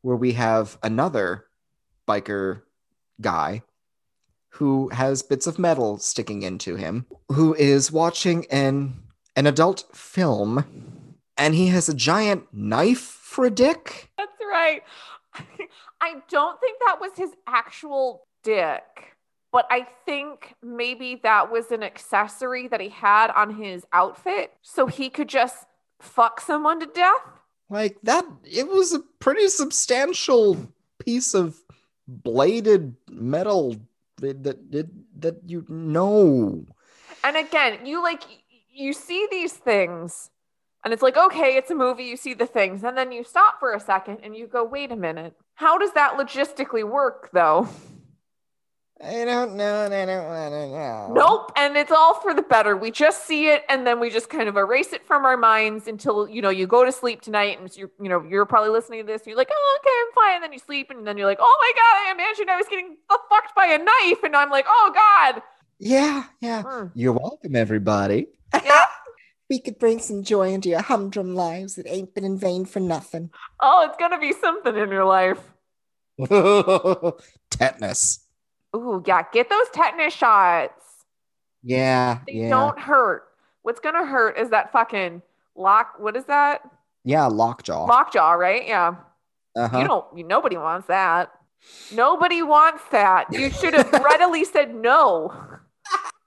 where we have another biker guy who has bits of metal sticking into him, who is watching an an adult film, and he has a giant knife for a dick. that's right. I don't think that was his actual dick, but I think maybe that was an accessory that he had on his outfit so he could just fuck someone to death. Like that, it was a pretty substantial piece of bladed metal that that that, that you know. And again, you like you see these things and it's like, okay, it's a movie, you see the things, and then you stop for a second and you go, wait a minute. How does that logistically work though? I don't know, and I don't want to know. Nope. And it's all for the better. We just see it and then we just kind of erase it from our minds until, you know, you go to sleep tonight and you're, you know, you're probably listening to this and you're like, oh, okay, I'm fine. And then you sleep and then you're like, oh my God, I imagined I was getting fucked by a knife. And I'm like, oh God. Yeah, yeah. Mm. You're welcome, everybody. Yeah. we could bring some joy into your humdrum lives that ain't been in vain for nothing. Oh, it's going to be something in your life. Tetanus. Ooh, yeah. Get those tetanus shots. Yeah, They yeah, don't hurt. What's going to hurt is that fucking lock. What is that? yeah. Lockjaw. Lockjaw, right? Yeah. uh-huh. You don't, you, nobody wants that. Nobody wants that. You should have readily said no.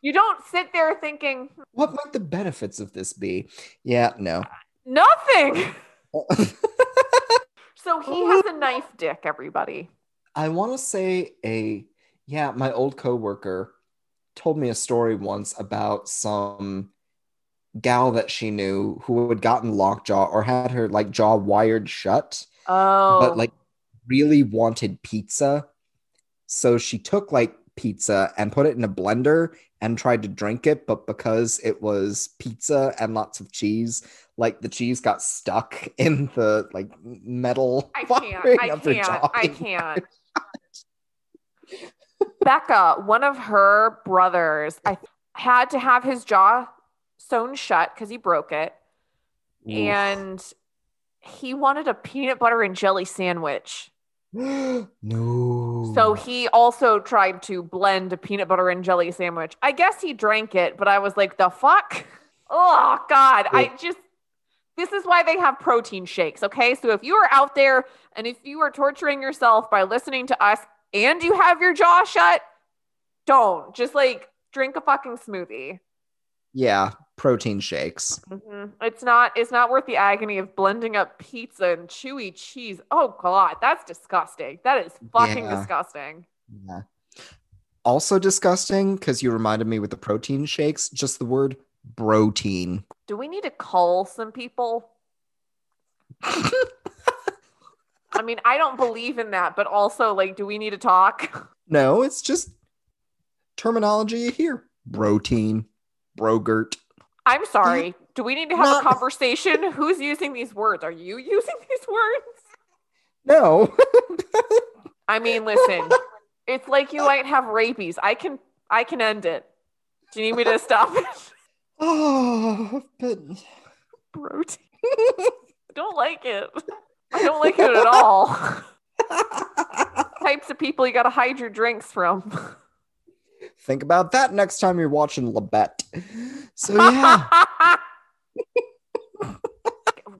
You don't sit there thinking What might the benefits of this be? Yeah, no. nothing. So he has a knife dick, everybody. I want to say a yeah, my old coworker told me a story once about some gal that she knew who had gotten lockjaw or had her like jaw wired shut, Oh, but like really wanted pizza. So she took like pizza and put it in a blender and tried to drink it, but because it was pizza and lots of cheese, like the cheese got stuck in the like metal. I can't. I can't. I can't. Becca, one of her brothers, I had to have his jaw sewn shut because he broke it, Oof. and he wanted a peanut butter and jelly sandwich. no. So he also tried to blend a peanut butter and jelly sandwich. I guess he drank it, but I was like, the fuck? Oh, God. I just, this is why they have protein shakes. Okay. So if you are out there and if you are torturing yourself by listening to us and you have your jaw shut, don't just like drink a fucking smoothie. yeah, protein shakes. Mhm. It's not, it's not worth the agony of blending up pizza and chewy cheese. Oh, God. That's disgusting. That is fucking Yeah. disgusting. Yeah. Also disgusting because you reminded me with the protein shakes, just the word protein. Do we need to call some people? I mean, I don't believe in that, but also, like, do we need to talk? no, it's just terminology you hear. Protein, brogurt. I'm sorry. Do we need to have Not- a conversation? Who's using these words? Are you using these words? No. I mean, listen, it's like you might have rabies. I can, I can end it. Do you need me to stop it? oh, but Protein. Don't like it. I don't like it at all. Types of people you got to hide your drinks from. think about that next time you're watching Labette. So yeah.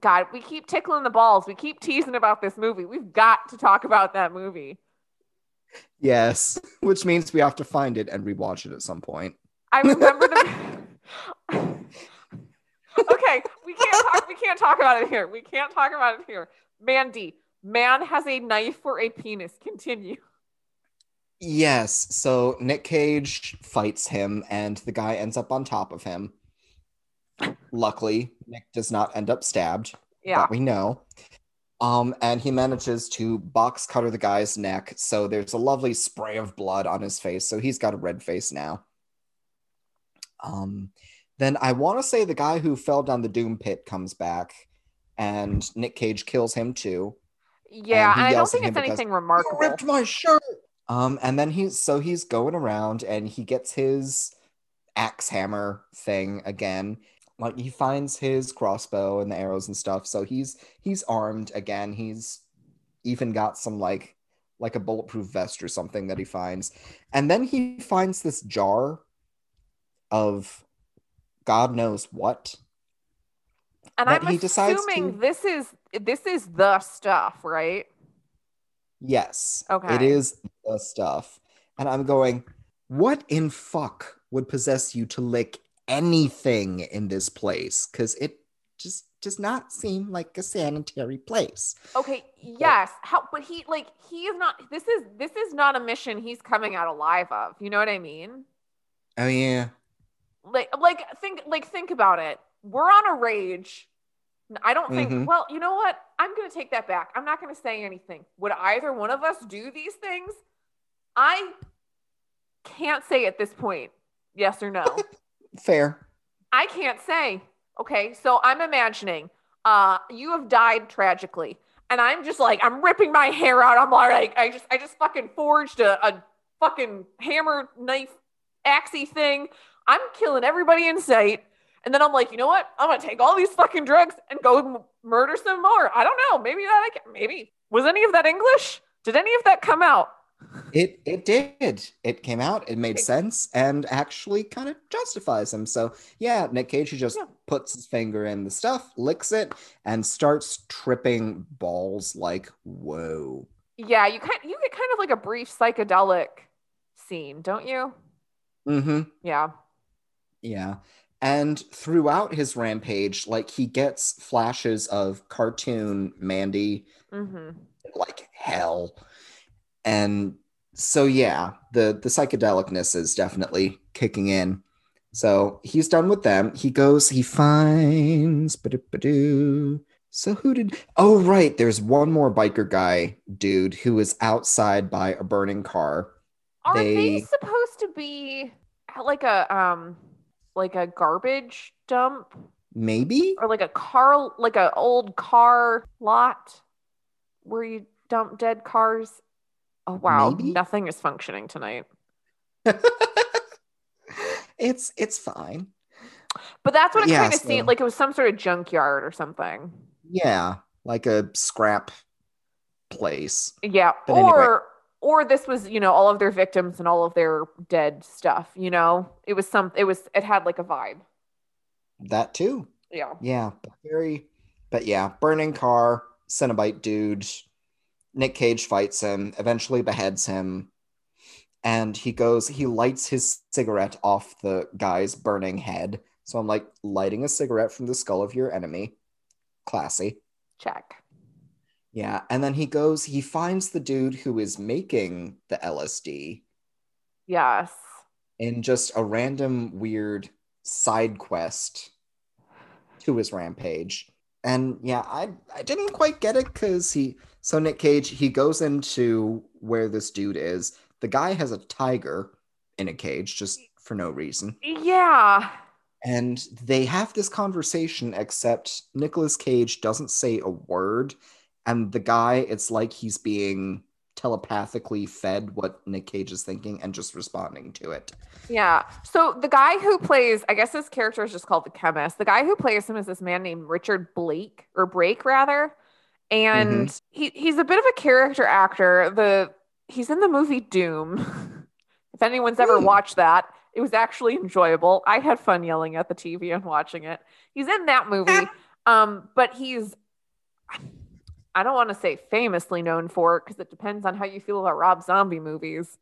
God, we keep tickling the balls. We keep teasing about this movie. We've got to talk about that movie. yes. Which means we have to find it and rewatch it at some point. I remember the. okay, we can't talk. We can't talk about it here. We can't talk about it here. Mandy, man has a knife for a penis. Continue. Yes. So Nick Cage fights him, and the guy ends up on top of him. Luckily, Nick does not end up stabbed. Yeah. We know. Um, and he manages to box cutter the guy's neck. So there's a lovely spray of blood on his face. So he's got a red face now. Um, then I want to say the guy who fell down the doom pit comes back, and Nick Cage kills him too. Yeah, I don't think it's because, anything You remarkable. ripped my shirt. Um, and then he's so he's going around and he gets his axe hammer thing again. Like he finds his crossbow and the arrows and stuff. So he's he's armed again. He's even got some like like a bulletproof vest or something that he finds. And then he finds this jar of God knows what. And I'm assuming to- this is this is the stuff, right? Yes. Okay. It is the stuff. And I'm going, what in fuck would possess you to lick anything in this place? Because it just does not seem like a sanitary place. Okay, yes. How but he like he is not this is this is not a mission he's coming out alive of. You know what I mean? Oh yeah. Like like think like think about it. We're on a rage. I don't think Mhm. well, you know what? I'm going to take that back. I'm not going to say anything. Would either one of us do these things? I can't say at this point. Yes or no. Fair. I can't say. Okay, so I'm imagining uh you have died tragically. And I'm just like, I'm ripping my hair out. I'm like, I just I just fucking forged a, a fucking hammer knife axey thing. I'm killing everybody in sight. And then I'm like, you know what? I'm gonna take all these fucking drugs and go m- murder some more. I don't know. Maybe that I can maybe was any of that English? Did any of that come out? It it did. It came out, it made sense, and actually kind of justifies him. So yeah, Nick Cage he just Yeah. puts his finger in the stuff, licks it, and starts tripping balls like whoa. Yeah, you kind you get kind of like a brief psychedelic scene, don't you? Mm-hmm. Yeah. Yeah. And throughout his rampage, like he gets flashes of cartoon Mandy hmm like hell. And so yeah, the the psychedelicness is definitely kicking in. So he's done with them. He goes, he finds. So who did Oh right, there's one more biker guy dude who is outside by a burning car. Are they... They- supposed to be like a um like a garbage dump Maybe? or like a car like a old car lot where you dump dead cars? Oh wow, Maybe. nothing is functioning tonight. it's it's fine. But that's what it Yeah, kind of so- seemed like. It was some sort of junkyard or something. Yeah, like a scrap place. Yeah, But anyway. Or this was you know all of their victims and all of their dead stuff. You know, it was some. It was. It had like a vibe. That too. Yeah. Yeah, but very, but yeah, burning car, Cenobite dude. Nick Cage fights him, eventually beheads him, and he goes, he lights his cigarette off the guy's burning head. So I'm like, lighting a cigarette from the skull of your enemy. Classy. Check. Yeah. And then he goes, he finds the dude who is making the LSD Yes. in just a random weird side quest to his rampage. And yeah, I I didn't quite get it because he so Nick Cage he goes into where this dude is. The guy has a tiger in a cage just for no reason. Yeah. And they have this conversation, except Nicolas Cage doesn't say a word. And the guy, it's like he's being telepathically fed what Nick Cage is thinking and just responding to it. Yeah. So the guy who plays, I guess his character is just called the chemist. The guy who plays him is this man named Richard Blake or Brake rather. And he he's a bit of a character actor. The he's in the movie Doom. if anyone's ever Hmm. watched that, it was actually enjoyable. I had fun yelling at the TV and watching it. He's in that movie. um, but he's I don't want to say famously known for because it depends on how you feel about Rob Zombie movies.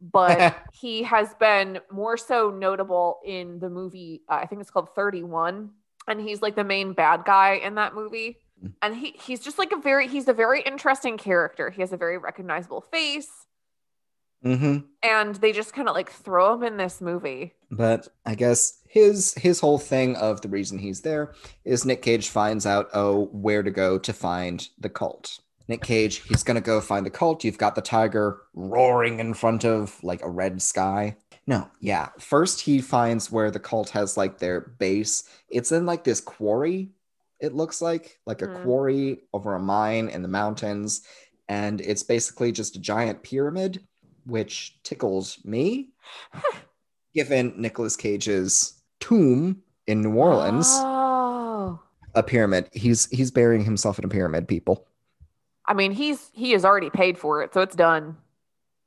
But he has been more so notable in the movie, uh, I think it's called 31. And he's like the main bad guy in that movie. And he, he's just like a very, he's a very interesting character. He has a very recognizable face. Hmm And they just kind of like throw him in this movie. But I guess his his whole thing of the reason he's there is Nick Cage finds out oh where to go to find the cult. Nick Cage, he's gonna go find the cult. You've got the tiger roaring in front of like a red sky. No, yeah. First he finds where the cult has like their base. It's in like this quarry, it looks like, like a Hmm. quarry over a mine in the mountains. And it's basically just a giant pyramid, which tickles me given Nicolas Cage's tomb in New Orleans, Oh. a pyramid. He's he's burying himself in a pyramid, people. I mean, he's he has already paid for it, so it's done.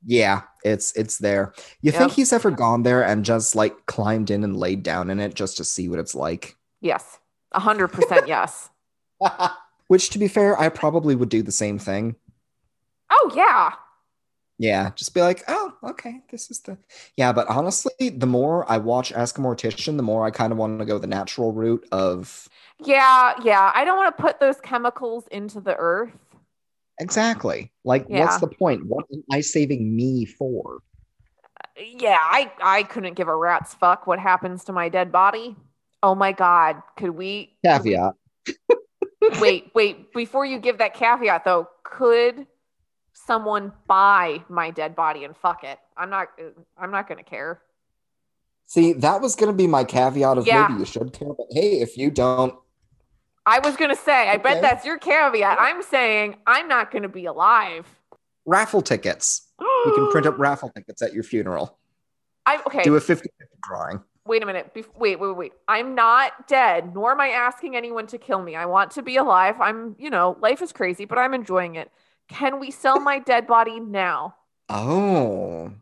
Yeah, it's it's there. You Yep. think he's ever gone there and just like climbed in and laid down in it just to see what it's like? Yes. A hundred percent yes. Which to be fair, I probably would do the same thing. Oh yeah. Yeah, just be like, oh, okay, this is the yeah. But honestly, the more I watch Ask a Mortician, the more I kind of want to go the natural route of Yeah, yeah. I don't want to put those chemicals into the earth. exactly like Yeah. what's the point? What am I saving me for? Uh, yeah, I I couldn't give a rat's fuck what happens to my dead body. Oh my god, could we could we- Caveat. wait, wait, before you give that caveat though, could someone buy my dead body and fuck it? I'm not I'm not going to care. See, that was going to be my caveat of Yeah. maybe you should care, but hey, if you don't, I was going to say, I bet that's your caveat. I'm saying I'm not going to be alive. raffle tickets. You can print up raffle tickets at your funeral. I okay. Do a 50 drawing. wait a minute. Bef- wait, wait, wait. I'm not dead, nor am I asking anyone to kill me. I want to be alive. I'm, you know, life is crazy, but I'm enjoying it. Can we sell my dead body now? Oh.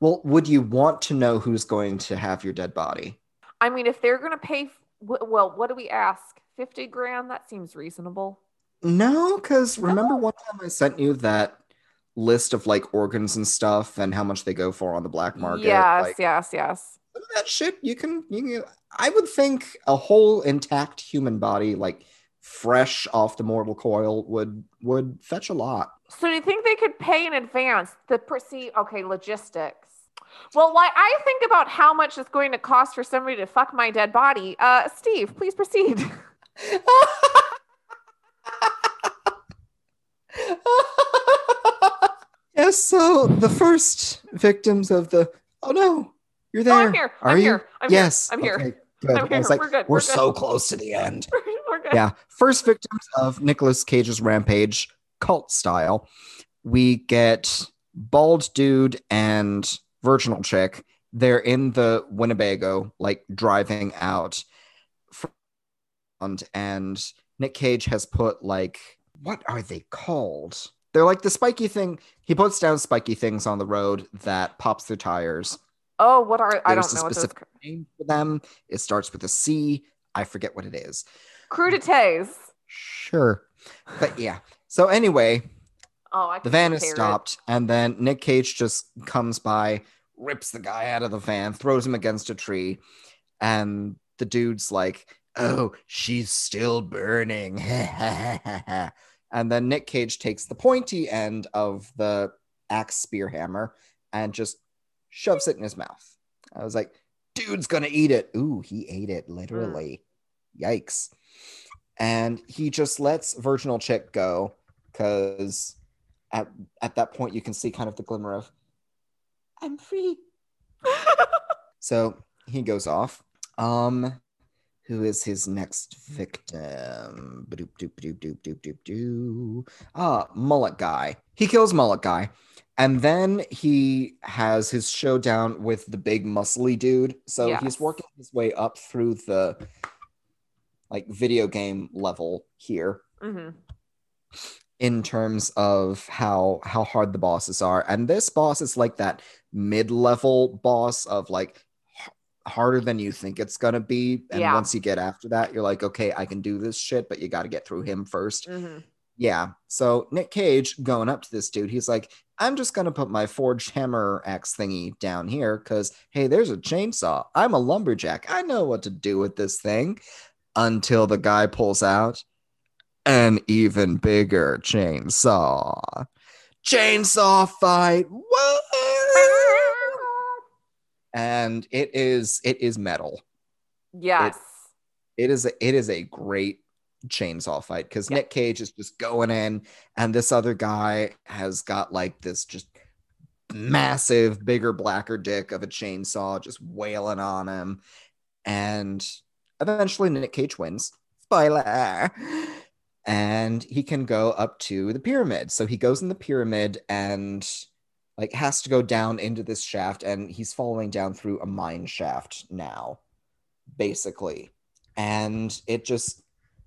Well, would you want to know who's going to have your dead body? I mean, if they're going to pay, well, what do we ask? 50 grand? That seems reasonable. No, because remember one time I sent you that list of like organs and stuff and how much they go for on the black market? yes, Like, yes, yes. that shit you can you can, I would think a whole intact human body, like fresh off the mortal coil, would would fetch a lot. So do you think they could pay in advance the proceed? Okay, logistics. Well, why I think about how much it's going to cost for somebody to fuck my dead body. Uh, Steve, please proceed. yes, so the first victims of the oh no, you're there. Oh, I'm here. Are I'm you? here. I'm yes. here. I'm here. Okay, good. I'm I was here. like, We're good. We're, We're good. so close to the end. Yeah. First victims of Nicolas Cage's rampage cult style. We get bald dude and virginal chick. They're in the Winnebago like driving out and Nick Cage has put like what are they called? They're like the spiky thing. He puts down spiky things on the road that pops their tires. Oh, what are I don't a know what those specific name for them. It starts with a C. I forget what it is crudités. Sure. But yeah. So anyway, Oh, I the van is compare it. stopped, and then Nick Cage just comes by, rips the guy out of the van, throws him against a tree, and the dude's like, Oh, she's still burning. and then Nick Cage takes the pointy end of the axe spear hammer and just shoves it in his mouth. I was like, dude's gonna eat it. Ooh, he ate it literally. Mm. Yikes. And he just lets Virginal Chick go because at at that point you can see kind of the glimmer of I'm free. So he goes off. Um, who is his next victim? Doop, doop, doop, doop, doop, doop. Ah, mullet guy. He kills mullet guy. And then he has his showdown with the big muscly dude. So Yes. he's working his way up through the like video game level here hmm in terms of how how hard the bosses are. And this boss is like that mid-level boss of like harder than you think it's gonna be. And Yeah. once you get after that you're like okay i can do this shit but you got to get through him first. Hmm yeah. So nick cage going up to this dude he's like i'm just gonna put my forged hammer axe thingy down here because hey there's a chainsaw. I'm a lumberjack. I know what to do with this thing until the guy pulls out an even bigger chainsaw. Chainsaw fight. Whoa! And it is it is metal. Yes. It is a, it is a great chainsaw fight because Yeah. Nick Cage is just going in, and this other guy has got like this just massive, bigger, blacker dick of a chainsaw just wailing on him. And eventually Nick Cage wins. Spoiler. And he can go up to the pyramid. So he goes in the pyramid and like has to go down into this shaft and he's following down through a mine shaft now basically and it just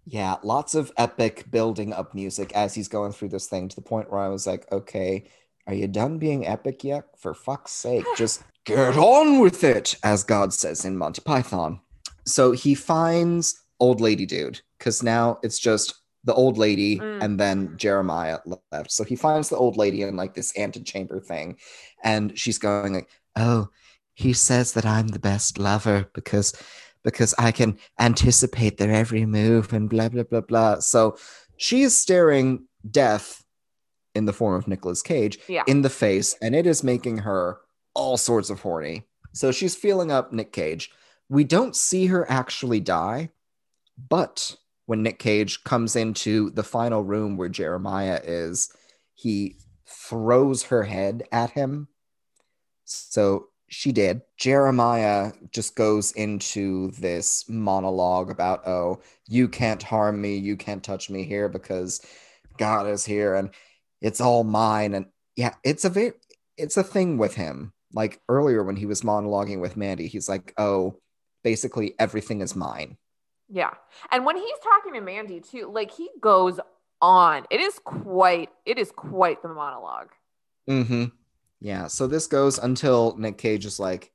yeah lots of epic building up music as he's going through this thing to the point where i was like okay are you done being epic yet for fuck's sake just get on with it as god says in monty python so he finds old lady dude because now it's just the old lady Mm. and then jeremiah left so he finds the old lady in like this antechamber thing and she's going like oh he says that i'm the best lover because because I can anticipate their every move and blah blah blah blah. So she is staring death in the form of Nicolas Cage Yeah. in the face, and it is making her all sorts of horny. So she's feeling up Nick Cage. We don't see her actually die, but when Nick Cage comes into the final room where Jeremiah is, he throws her head at him. So she did. Jeremiah just goes into this monologue about, oh, you can't harm me, you can't touch me here because God is here and it's all mine. And yeah, it's a very it's a thing with him. Like earlier when he was monologuing with Mandy, he's like, oh, basically everything is mine. Yeah. And when he's talking to Mandy too, like he goes on. It is quite it is quite the monologue. Mm-hmm. Yeah. So this goes until Nick Cage is like,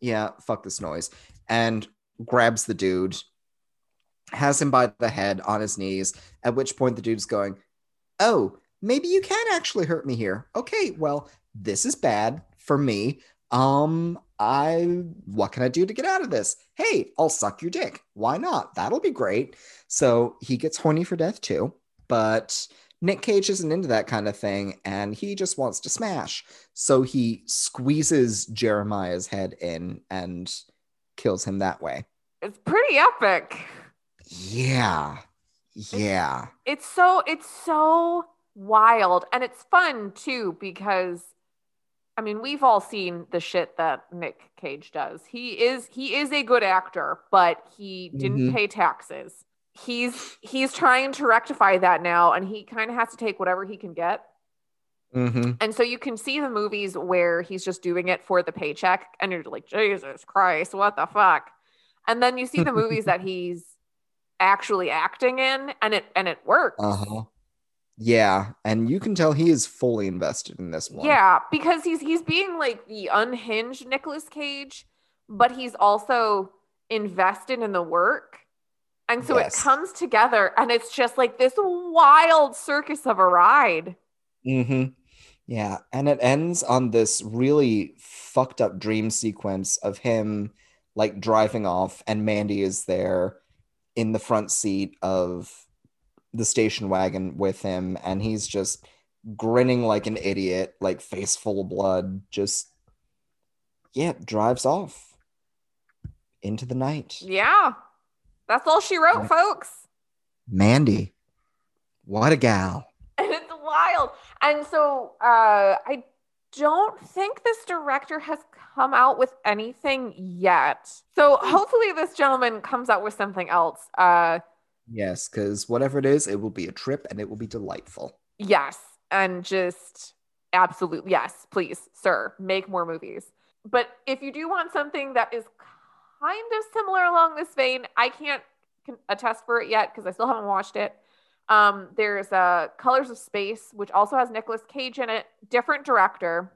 yeah, fuck this noise. And grabs the dude, has him by the head on his knees, at which point the dude's going, Oh, maybe you can actually hurt me here. Okay, well, this is bad for me. Um, I what can I do to get out of this? Hey, I'll suck your dick. Why not? That'll be great. So he gets horny for death too, but Nick Cage isn't into that kind of thing and he just wants to smash. So he squeezes Jeremiah's head in and kills him that way. It's pretty epic. Yeah. Yeah. It's so it's so wild and it's fun too because I mean, we've all seen the shit that Nick Cage does. He is he is a good actor, but he didn't Mhm. pay taxes. He's he's trying to rectify that now and he kind of has to take whatever he can get. hmm And so you can see the movies where he's just doing it for the paycheck and you're like, Jesus Christ, what the fuck? And then you see the movies that he's actually acting in and it and it works. Uh-huh. Yeah, and you can tell he is fully invested in this one. Yeah, because he's he's being like the unhinged Nicolas Cage, but he's also invested in the work. And so Yes. it comes together and it's just like this wild circus of a ride. Mm-hmm. Yeah, and it ends on this really fucked up dream sequence of him like driving off, and Mandy is there in the front seat of the station wagon with him, and he's just grinning like an idiot, like face full of blood, just yeah, drives off into the night. Yeah. That's all she wrote, folks. Mandy, what a gal. and it's wild. And so uh, I don't think this director has come out with anything yet. So hopefully this gentleman comes out with something else. Uh, Yes, because whatever it is, it will be a trip and it will be delightful. yes, and just absolutely yes, please, sir, make more movies. But if you do want something that is kind of similar along this vein, I can't attest for it yet because I still haven't watched it. Um, there's uh, Colors of Space, which also has Nicolas Cage in it, different director.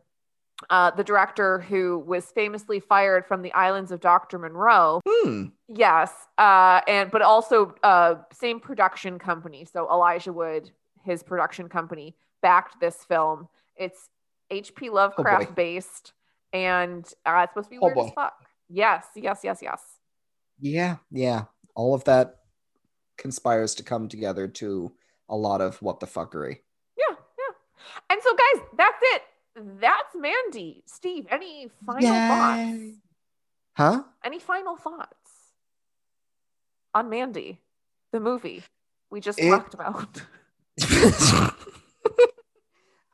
Uh, the director who was famously fired from the islands of Dr. Moreau. Hmm. Yes, uh, and but also uh, same production company. So Elijah Wood, his production company, backed this film. It's H.P. Lovecraft boy. based, and uh, it's supposed to be Oh, weird as fuck. Yes, yes, yes, yes. Yeah, yeah. All of that conspires to come together to a lot of what the fuckery. Yeah, yeah. And so, guys, that's it. That's Mandy. Steve, any final thoughts? Huh? Any final thoughts on Mandy, the movie we just It- talked about?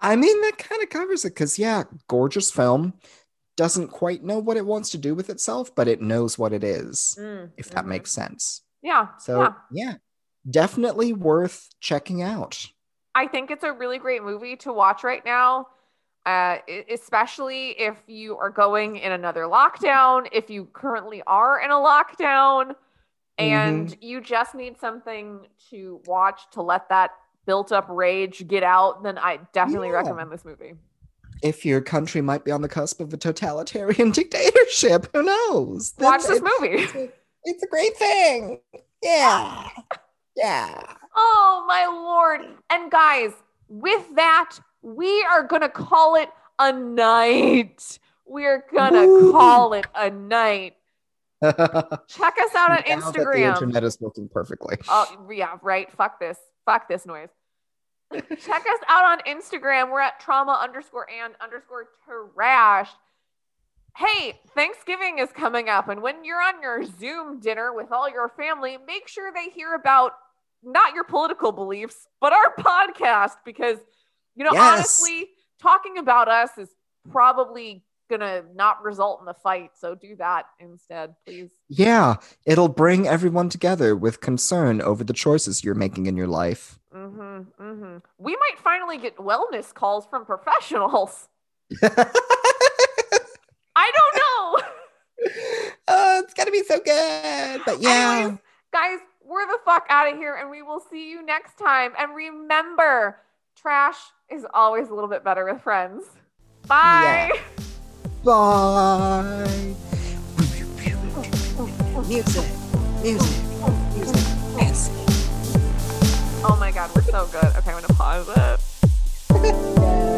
I mean, that kind of covers it because, yeah, gorgeous film. Doesn't quite know what it wants to do with itself, but it knows what it is, Mm, if that mhm. makes sense. yeah. So, yeah. yeah, definitely worth checking out. I think it's a really great movie to watch right now, uh, especially if you are going in another lockdown, if you currently are in a lockdown, and you just need something to watch to let that built up rage get out, then I definitely Yeah. recommend this movie. If your country might be on the cusp of a totalitarian dictatorship, who knows? Then Watch this movie. It's a, it's a great thing. Yeah. Yeah. Oh my lord. And guys, with that, we are going to call it a night. We're going to call it a night. Check us out on that the internet is working perfectly. Oh, yeah, right. Fuck this. Fuck this noise. Check us out on Instagram. We're at trauma underscore and underscore trash. Hey, Thanksgiving is coming up, and when you're on your Zoom dinner with all your family, make sure they hear about not your political beliefs, but our podcast because, you know, Yes. honestly, talking about us is probably gonna not result in a fight. So do that instead, please. Yeah, it'll bring everyone together with concern over the choices you're making in your life. Mm-hmm, mm-hmm. We might finally get wellness calls from professionals. I don't know. oh, it's gonna be so good. But yeah. Anyways, guys, we're the fuck out of here and we will see you next time. And remember, trash is always a little bit better with friends. Bye. Bye. Music, music, music. Yes. Oh my god, we're so good. Okay, I'm gonna pause it.